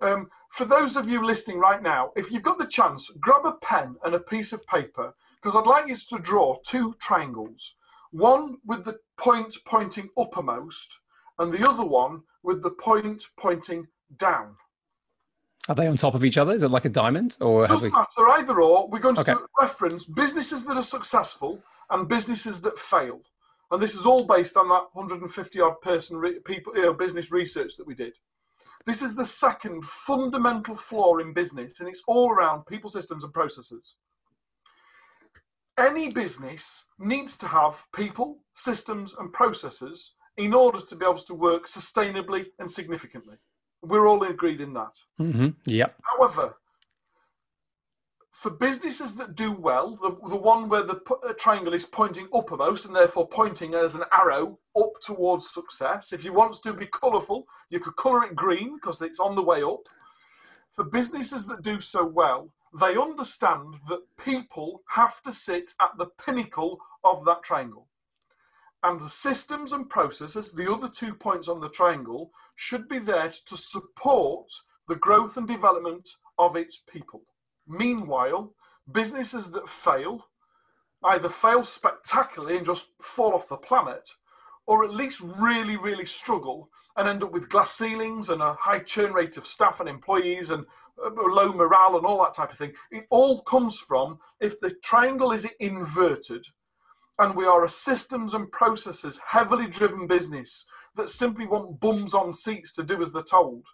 um, for those of you listening right now if you've got the chance grab a pen and a piece of paper because i'd like you to draw two triangles. One with the point pointing uppermost and the other one with the point pointing down. Are they on top of each other? Is it like a diamond or have doesn't we matter either or. We're going to Okay. reference businesses that are successful and businesses that fail. And this is all based on that 150 odd person re- people you know, business research that we did this is the second fundamental flaw in business and it's all around people systems and processes. Any business needs to have people systems and processes in order to be able to work sustainably and significantly. We're all agreed in that. Hmm yep. However, for businesses that do well, the, the one where the uh, triangle is pointing uppermost and therefore pointing as an arrow up towards success, if you want to be colourful, you could colour it green because it's on the way up. For businesses that do so well, they understand that people have to sit at the pinnacle of that triangle. And the systems and processes, the other two points on the triangle, should be there to support the growth and development of its people. Meanwhile, businesses that fail either fail spectacularly and just fall off the planet, or at least really, really struggle and end up with glass ceilings and a high churn rate of staff and employees and uh, low morale and all that type of thing. It all comes from if the triangle is inverted and we are a systems and processes heavily driven business that simply want bums on seats to do as they're told.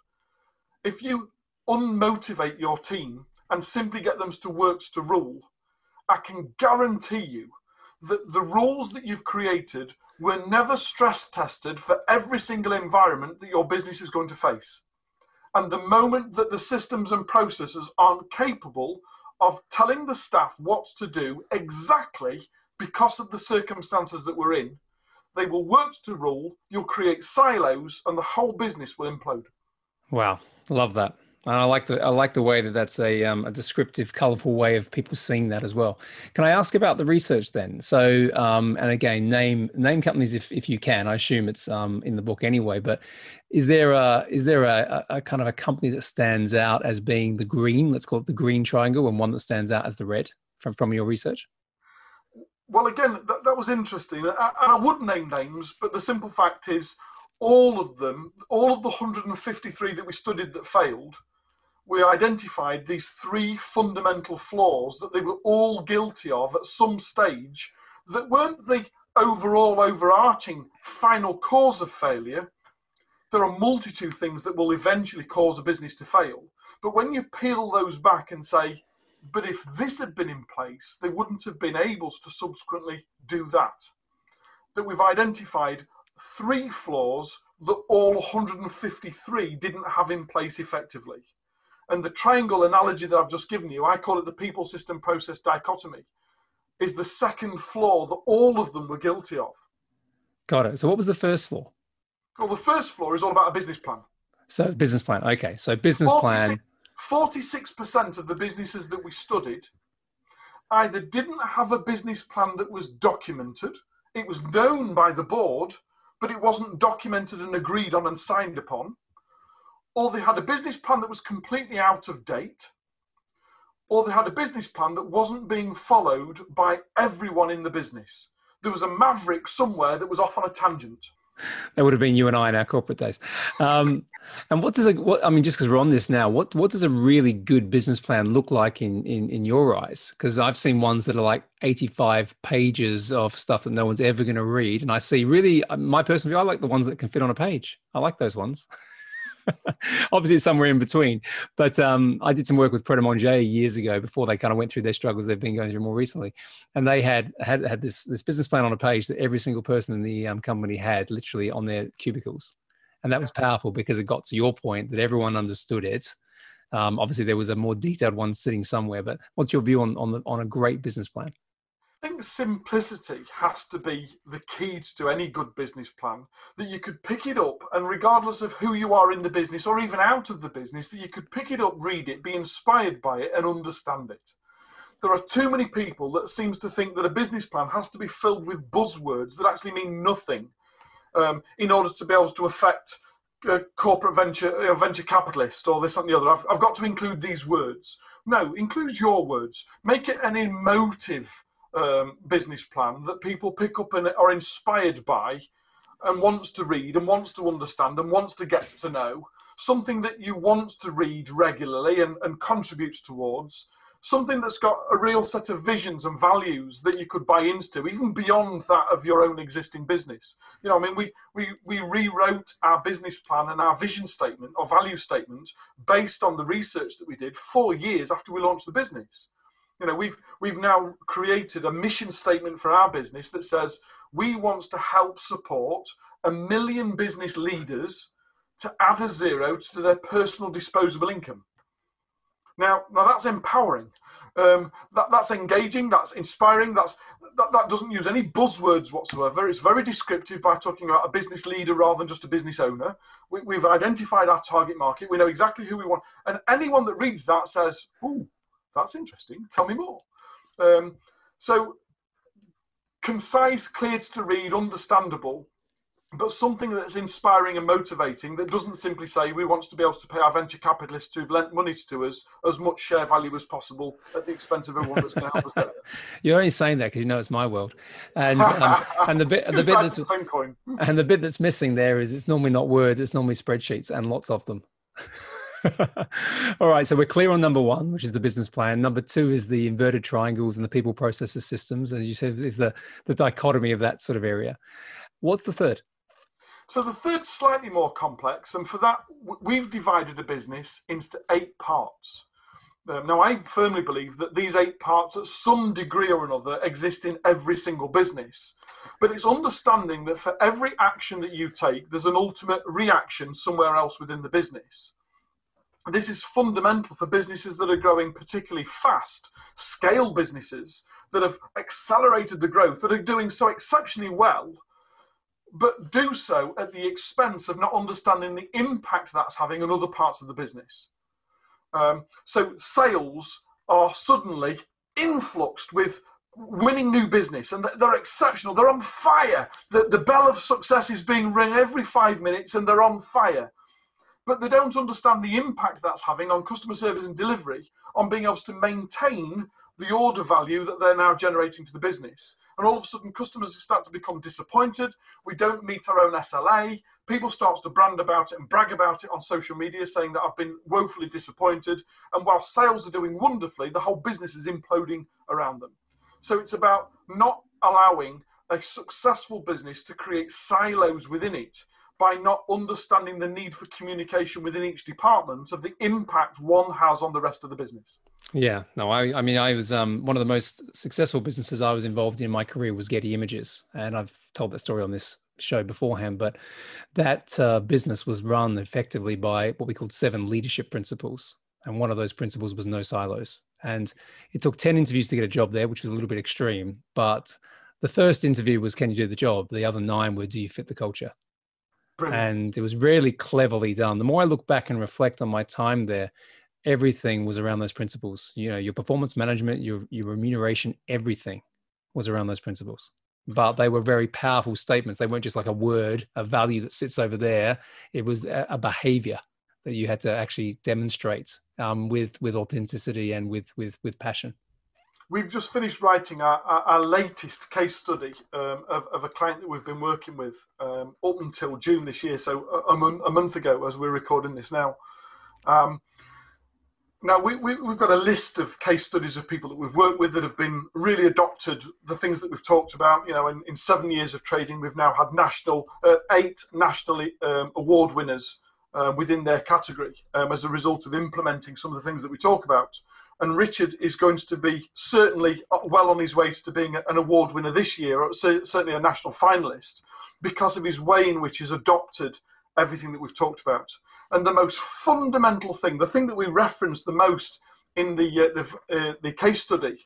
If you unmotivate your team and simply get them to work to rule, I can guarantee you that the rules that you've created were never stress tested for every single environment that your business is going to face. And the moment that the systems and processes aren't capable of telling the staff what to do exactly because of the circumstances that we're in, they will work to rule, you'll create silos, and the whole business will implode. Wow, love that. And I like the I like the way that that's a um, a descriptive, colourful way of people seeing that as well. Can I ask about the research then? So, um, and again, name name companies if if you can. I assume it's um, in the book anyway. But is there a is there a, a, kind of a company that stands out as being the green? Let's call it the green triangle, and one that stands out as the red from from your research. Well, again, that, that was interesting. And I, I would name names, but the simple fact is, all of them, all of the 153 that we studied that failed, we identified these three fundamental flaws that they were all guilty of at some stage that weren't the overall overarching final cause of failure. There are multitude things that will eventually cause a business to fail. But when you peel those back and say, but if this had been in place, they wouldn't have been able to subsequently do that. That we've identified three flaws that all 153 didn't have in place effectively. And the triangle analogy that I've just given you, I call it the people system process dichotomy, is the second flaw that all of them were guilty of. Got it. So, what was the first flaw? Well, the first flaw is all about a business plan. So, business plan. Okay, so business plan. 46% of the businesses that we studied either didn't have a business plan that was documented, it was known by the board, but it wasn't documented and agreed on and signed upon, or they had a business plan that was completely out of date, or they had a business plan that wasn't being followed by everyone in the business. There was a maverick somewhere that was off on a tangent. That would have been you and I in our corporate days. Um, and what does a what I mean, just because we're on this now, what what does a really good business plan look like in in, in your eyes? Because I've seen ones that are like 85 pages of stuff that no one's ever going to read, and I see really my personal view. I like the ones that can fit on a page. I like those ones. Obviously, it's somewhere in between. But um, I did some work with Pret a Manger years ago before they kind of went through their struggles they've been going through more recently, and they had had had this this business plan on a page that every single person in the um, company had literally on their cubicles, and that was powerful because it got to your point that everyone understood it. Um, obviously, there was a more detailed one sitting somewhere. But what's your view on on the, on a great business plan? I think simplicity has to be the key to any good business plan. That you could pick it up, and regardless of who you are in the business or even out of the business, that you could pick it up, read it, be inspired by it, and understand it. There are too many people that seems to think that a business plan has to be filled with buzzwords that actually mean nothing um, in order to be able to affect a corporate venture, a venture capitalist, or this and the other. I've, I've got to include these words. No, include your words. Make it an emotive um, business plan that people pick up and are inspired by and wants to read and wants to understand and wants to get to know something that you want to read regularly and, and contributes towards something that's got a real set of visions and values that you could buy into, even beyond that of your own existing business. You know, I mean, we we we rewrote our business plan and our vision statement or value statement based on the research that we did four years after we launched the business. You know, we've we've now created a mission statement for our business that says we want to help support a million business leaders to add a zero to their personal disposable income. Now, now that's empowering. Um, that, that's engaging. That's inspiring. That's that, that doesn't use any buzzwords whatsoever. It's very descriptive by talking about a business leader rather than just a business owner. We, have identified our target market. We know exactly who we want, and anyone that reads that says, "Oh, that's interesting. Tell me more. Um, so concise, clear to read, understandable, but something that's inspiring and motivating that doesn't simply say we want to be able to pay our venture capitalists who've lent money to us as much share value as possible at the expense of everyone that's going to help us. You're only saying that because you know it's my world, and um, and the bit the bit that's the and the bit that's missing there is it's normally not words, it's normally spreadsheets and lots of them. All right, so we're clear on number one, which is the business plan. Number two is the inverted triangles and the people processes systems, as you said, is the the dichotomy of that sort of area. What's the third? So the third's slightly more complex, and for that, we've divided a business into eight parts. Um, now, I firmly believe that these eight parts, at some degree or another, exist in every single business. But it's understanding that for every action that you take, there's an ultimate reaction somewhere else within the business. This is fundamental for businesses that are growing particularly fast, scale businesses that have accelerated the growth, that are doing so exceptionally well but do so at the expense of not understanding the impact that's having on other parts of the business. Um, so sales are suddenly influxed with winning new business and they're exceptional. They're on fire. The, the bell of success is being rung every five minutes and they're on fire. But they don't understand the impact that's having on customer service and delivery, on being able to maintain the order value that they're now generating to the business. And all of a sudden, customers start to become disappointed. We don't meet our own SLA. People start to brand about it and brag about it on social media, saying that I've been woefully disappointed. And while sales are doing wonderfully, the whole business is imploding around them. So it's about not allowing a successful business to create silos within it by not understanding the need for communication within each department of the impact one has on the rest of the business. Yeah, no, I, I mean, I was um, one of the most successful businesses I was involved in my career was Getty Images, and I've told that story on this show beforehand. But that uh, business was run effectively by what we called seven leadership principles, and one of those principles was no silos. And it took ten interviews to get a job there, which was a little bit extreme. But the first interview was, "Can you do the job?" The other nine were, "Do you fit the culture?" Brilliant. And it was really cleverly done. The more I look back and reflect on my time there, everything was around those principles. You know, your performance management, your your remuneration, everything was around those principles. But they were very powerful statements. They weren't just like a word, a value that sits over there. It was a, a behavior that you had to actually demonstrate um, with with authenticity and with with with passion. We've just finished writing our, our, our latest case study um, of, of, a client that we've been working with um, up until June this year, so a, a, month, ago as we're recording this now. Um, now we, we, have got a list of case studies of people that we've worked with that have been really adopted the things that we've talked about you know in, in seven years of trading we've now had national uh, eight nationally um, award winners uh, within their category um, as a result of implementing some of the things that we talk about and richard is going to be certainly uh, well on his way to being an award winner this year or certainly a national finalist because of his way in which he's adopted everything that we've talked about. And the most fundamental thing, the thing that we reference the most in the uh, the, uh, the, case study,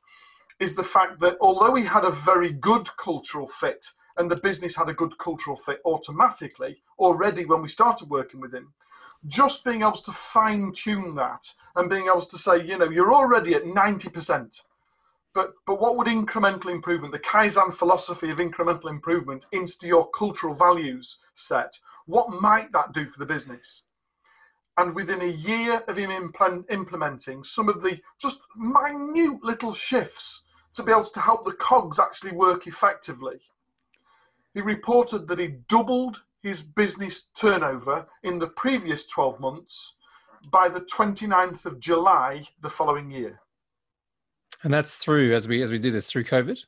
is the fact that although he had a very good cultural fit and the business had a good cultural fit automatically already when we started working with him, just being able to fine tune that and being able to say, you know, you're already at 90%. But, but what would incremental improvement, the Kaizen philosophy of incremental improvement into your cultural values set, what might that do for the business? And within a year of him impl- implementing some of the just minute little shifts to be able to help the cogs actually work effectively, he reported that he doubled his business turnover in the previous 12 months by the 29th of July the following year. And that's through as we as we do this through COVID.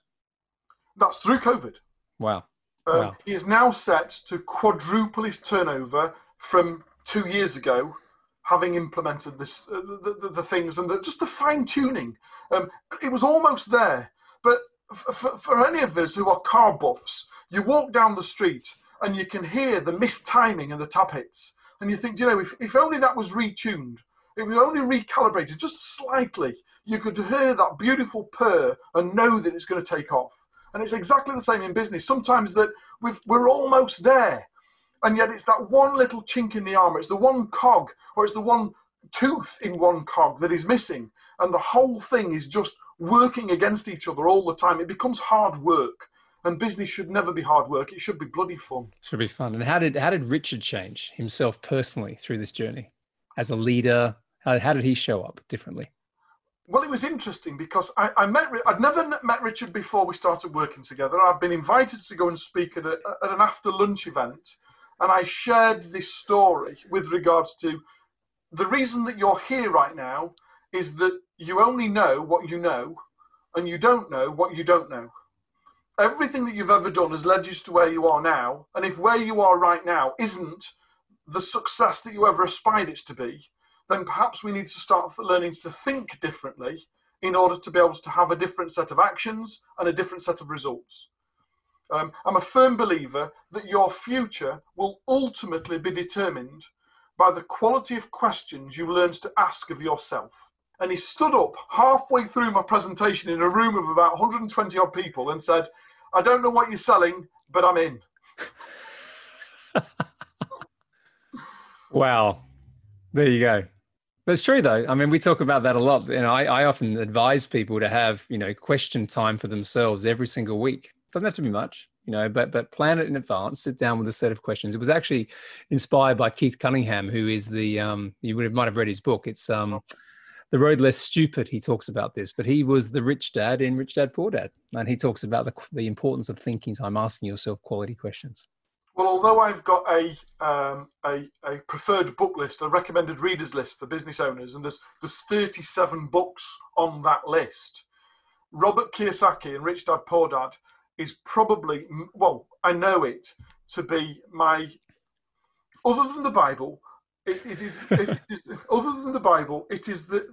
That's through COVID. Wow. Um, wow. He is now set to quadruple his turnover from two years ago, having implemented this uh, the, the, the, things and the, just the fine tuning. Um, it was almost there, but for, for any of us who are car buffs, you walk down the street and you can hear the mistiming and the tappets, and you think, you know, if, if only that was retuned, it was only recalibrated just slightly, you could hear that beautiful purr and know that it's going to take off. And it's exactly the same in business. Sometimes that we are almost there, and yet it's that one little chink in the armor. It's the one cog, or it's the one tooth in one cog that is missing, and the whole thing is just working against each other all the time. It becomes hard work, and business should never be hard work. It should be bloody fun. Should be fun. And how did how did Richard change himself personally through this journey as a leader? How, how did he show up differently? Well, it was interesting because I, I, met. I'd never met Richard before we started working together. I'd been invited to go and speak at, a, at an after lunch event, and I shared this story with regards to the reason that you're here right now is that you only know what you know, and you don't know what you don't know. Everything that you've ever done has led you to where you are now, and if where you are right now isn't the success that you ever aspired it to be, then perhaps we need to start learning to think differently in order to be able to have a different set of actions and a different set of results. Um, I'm a firm believer that your future will ultimately be determined by the quality of questions you learn to ask of yourself. And he stood up halfway through my presentation in a room of about 120 odd people and said, I don't know what you're selling, but I'm in. wow. There you go. That's true, though. I mean, we talk about that a lot. You know, I, I often advise people to have, you know, question time for themselves every single week. Doesn't have to be much, you know, but but plan it in advance. Sit down with a set of questions. It was actually inspired by Keith Cunningham, who is the um, you would have, might have read his book. It's um, the road less stupid. He talks about this, but he was the rich dad in Rich Dad Poor Dad, and he talks about the the importance of thinking time, asking yourself quality questions. Well, although I've got a, um, a, a preferred book list, a recommended readers list for business owners, and there's there's 37 books on that list. Robert Kiyosaki and Rich Dad Poor Dad is probably well, I know it to be my other than the Bible. It, it is, it is other than the Bible. It is the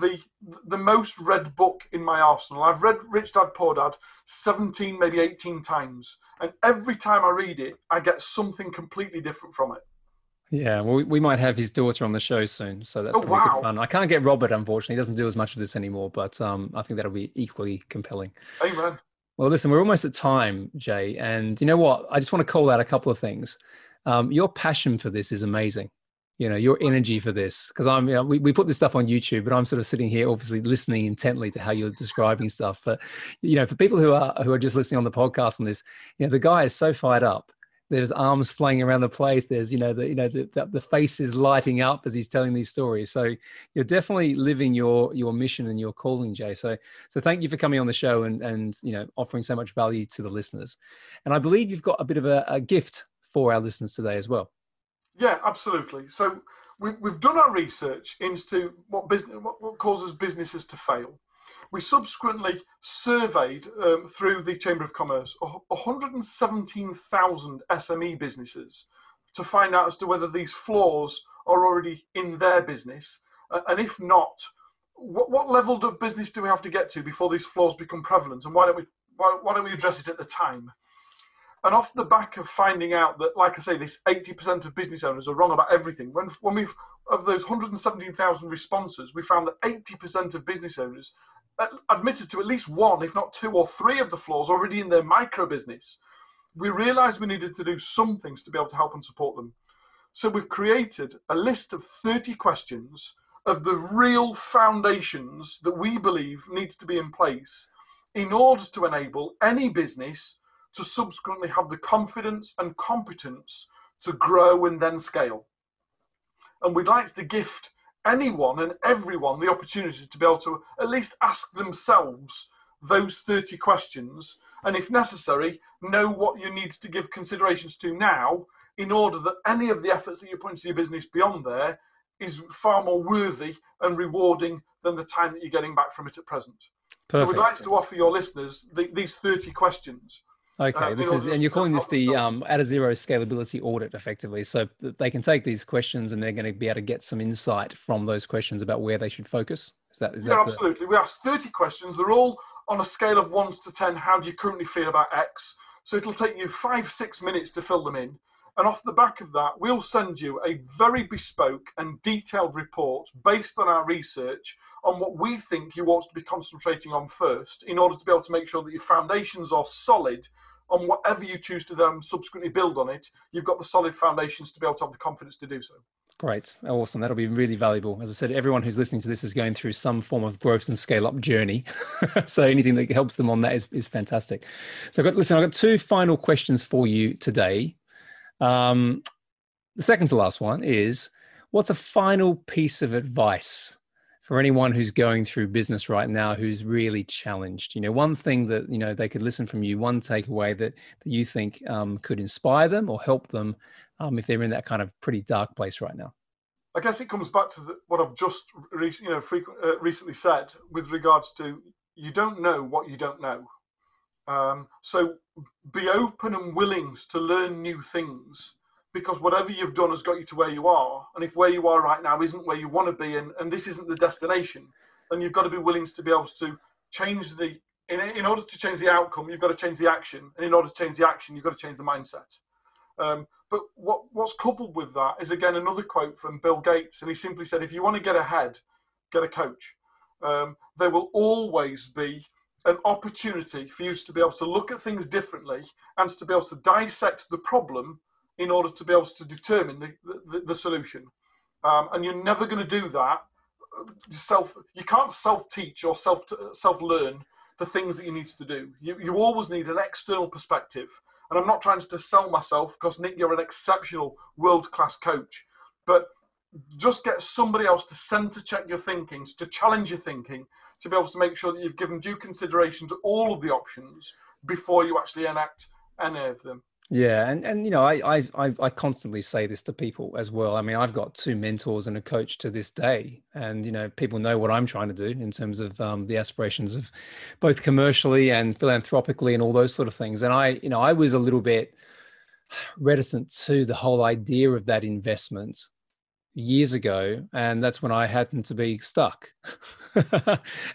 the the most read book in my arsenal. I've read Rich Dad Poor Dad 17, maybe 18 times, and every time I read it, I get something completely different from it. Yeah, well, we might have his daughter on the show soon, so that's oh, gonna wow. be fun. I can't get Robert, unfortunately; he doesn't do as much of this anymore, but um, I think that'll be equally compelling. Amen. Well, listen, we're almost at time, Jay, and you know what? I just want to call out a couple of things. Um, your passion for this is amazing you know your energy for this? Because i'm you know we, we put this stuff on youtube but i'm sort of sitting here obviously listening intently to how you're describing stuff. But you know for people who are who are just listening on the podcast on this you know the guy is so fired up. There's arms flying around the place. There's you know the you know the, the, the face is lighting up as he's telling these stories. So you're definitely living your your mission and your calling jay. So so thank you for coming on the show and and you know offering so much value to the listeners. And i believe you've got a bit of a, a gift for our listeners today as well yeah, absolutely. So we, we've done our research into what business, what, what causes businesses to fail. We subsequently surveyed um, through the Chamber of Commerce 117,000 SME businesses to find out as to whether these flaws are already in their business, uh, and if not, what, what level of business do we have to get to before these flaws become prevalent, and why don't we why, why don't we address it at the time? And off the back of finding out that, like I say, this 80% of business owners are wrong about everything, when, when we've, of those 117,000 responses, we found that 80% of business owners uh, admitted to at least one, if not two or three of the flaws already in their micro business. We realized we needed to do some things to be able to help and support them. So we've created a list of 30 questions of the real foundations that we believe needs to be in place in order to enable any business to subsequently have the confidence and competence to grow and then scale. And we'd like to gift anyone and everyone the opportunity to be able to at least ask themselves those 30 questions and if necessary know what you need to give considerations to now in order that any of the efforts that you put into your business beyond there is far more worthy and rewarding than the time that you're getting back from it at present. Perfect. So we'd like to offer your listeners the, these 30 questions. Okay, uh, this is, and you're calling this the um, at a zero scalability audit effectively. So they can take these questions and they're going to be able to get some insight from those questions about where they should focus. Is that, is yeah, that absolutely. The... We asked 30 questions. They're all on a scale of one to 10. How do you currently feel about X? So it'll take you five, six minutes to fill them in. And off the back of that, we'll send you a very bespoke and detailed report based on our research on what we think you ought to be concentrating on first in order to be able to make sure that your foundations are solid on whatever you choose to then subsequently build on it. You've got the solid foundations to be able to have the confidence to do so. Great. Awesome. That'll be really valuable. As I said, everyone who's listening to this is going through some form of growth and scale up journey. so anything that helps them on that is, is fantastic. So I've got, listen, I've got two final questions for you today. Um, the second to last one is what's a final piece of advice for anyone who's going through business right now who's really challenged? You know one thing that you know they could listen from you one takeaway that, that you think um, could inspire them or help them um, if they're in that kind of pretty dark place right now? I guess it comes back to the, what i've just re- you know uh, recently said with regards to you don't know what you don't know um, so be open and willing to learn new things because whatever you've done has got you to where you are. And if where you are right now isn't where you want to be and, and this isn't the destination, then you've got to be willing to be able to change the, in, in order to change the outcome, you've got to change the action. And in order to change the action, you've got to change the mindset. Um, but what, what's coupled with that is again another quote from Bill Gates, and he simply said, "If you want to get ahead, get a coach. Um, there will always be an opportunity for you to be able to look at things differently and to be able to dissect the problem in order to be able to determine the, the, the solution. Um, and you're never going to do that self. You can't self teach or self self learn the things that you need to do. You, you always need an external perspective. And I'm not trying to sell myself because Nick, you're an exceptional world class coach, but just get somebody else to center check your thinking, to challenge your thinking, to be able to make sure that you've given due consideration to all of the options before you actually enact any of them. Yeah, and and you know, I, I I constantly say this to people as well. I mean, I've got two mentors and a coach to this day, and you know, people know what I'm trying to do in terms of um, the aspirations of both commercially and philanthropically and all those sort of things. And I, you know, I was a little bit reticent to the whole idea of that investment years ago and that's when i happened to be stuck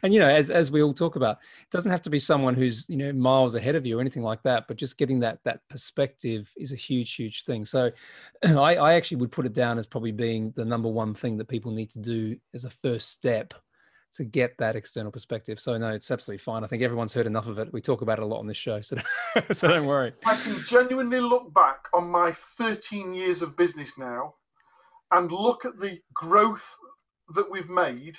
and you know as as we all talk about it doesn't have to be someone who's you know miles ahead of you or anything like that but just getting that that perspective is a huge huge thing so i i actually would put it down as probably being the number one thing that people need to do as a first step to get that external perspective. So no, it's absolutely fine. I think everyone's heard enough of it. We talk about it a lot on this show, so so don't worry. I can genuinely look back on my 13 years of business now and look at the growth that we've made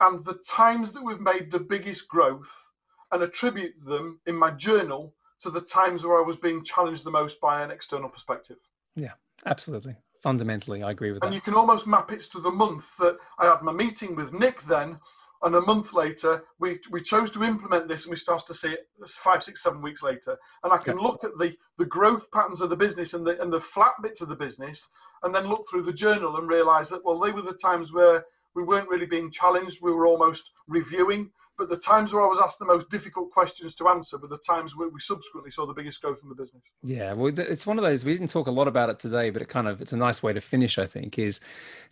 and the times that we've made the biggest growth and attribute them in my journal to the times where I was being challenged the most by an external perspective. Yeah, absolutely. Fundamentally, I agree with that. And you can almost map it to the month that I had my meeting with Nick then, and a month later we we chose to implement this and we started to see it five six seven weeks later and i can yeah. look at the the growth patterns of the business and the and the flat bits of the business and then look through the journal and realize that well they were the times where we weren't really being challenged we were almost reviewing but the times where I was asked the most difficult questions to answer were the times where we subsequently saw the biggest growth in the business. Yeah, well, it's one of those. We didn't talk a lot about it today, but it kind of it's a nice way to finish. I think is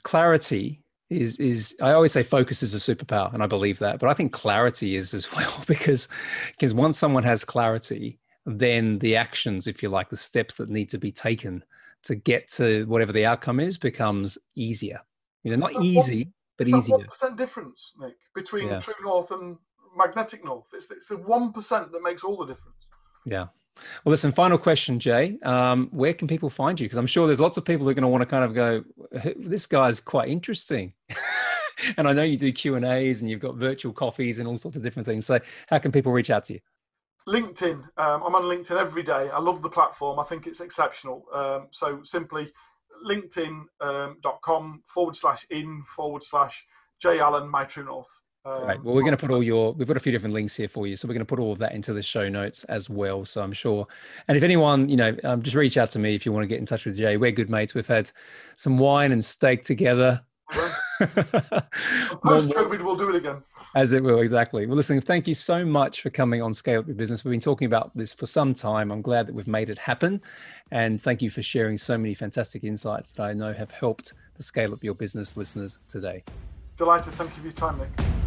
clarity is is I always say focus is a superpower, and I believe that. But I think clarity is as well because because once someone has clarity, then the actions, if you like, the steps that need to be taken to get to whatever the outcome is becomes easier. You know, not easy, one, but easier. One percent difference, Nick, between yeah. True North and Magnetic North. It's, it's the one percent that makes all the difference. Yeah. Well, listen. Final question, Jay. Um, where can people find you? Because I'm sure there's lots of people who are going to want to kind of go, "This guy's quite interesting." and I know you do Q and A's, and you've got virtual coffees and all sorts of different things. So, how can people reach out to you? LinkedIn. Um, I'm on LinkedIn every day. I love the platform. I think it's exceptional. Um, so simply linkedin.com um, forward slash in forward slash J Allen, my true north. Um, right. Well, we're going to put all your, we've got a few different links here for you. So we're going to put all of that into the show notes as well. So I'm sure. And if anyone, you know, um, just reach out to me if you want to get in touch with Jay. We're good mates. We've had some wine and steak together. Post COVID, we'll do it again. As it will, exactly. Well, listen, thank you so much for coming on Scale Up Your Business. We've been talking about this for some time. I'm glad that we've made it happen. And thank you for sharing so many fantastic insights that I know have helped the Scale Up Your Business listeners today. Delighted. Thank you for your time, Nick.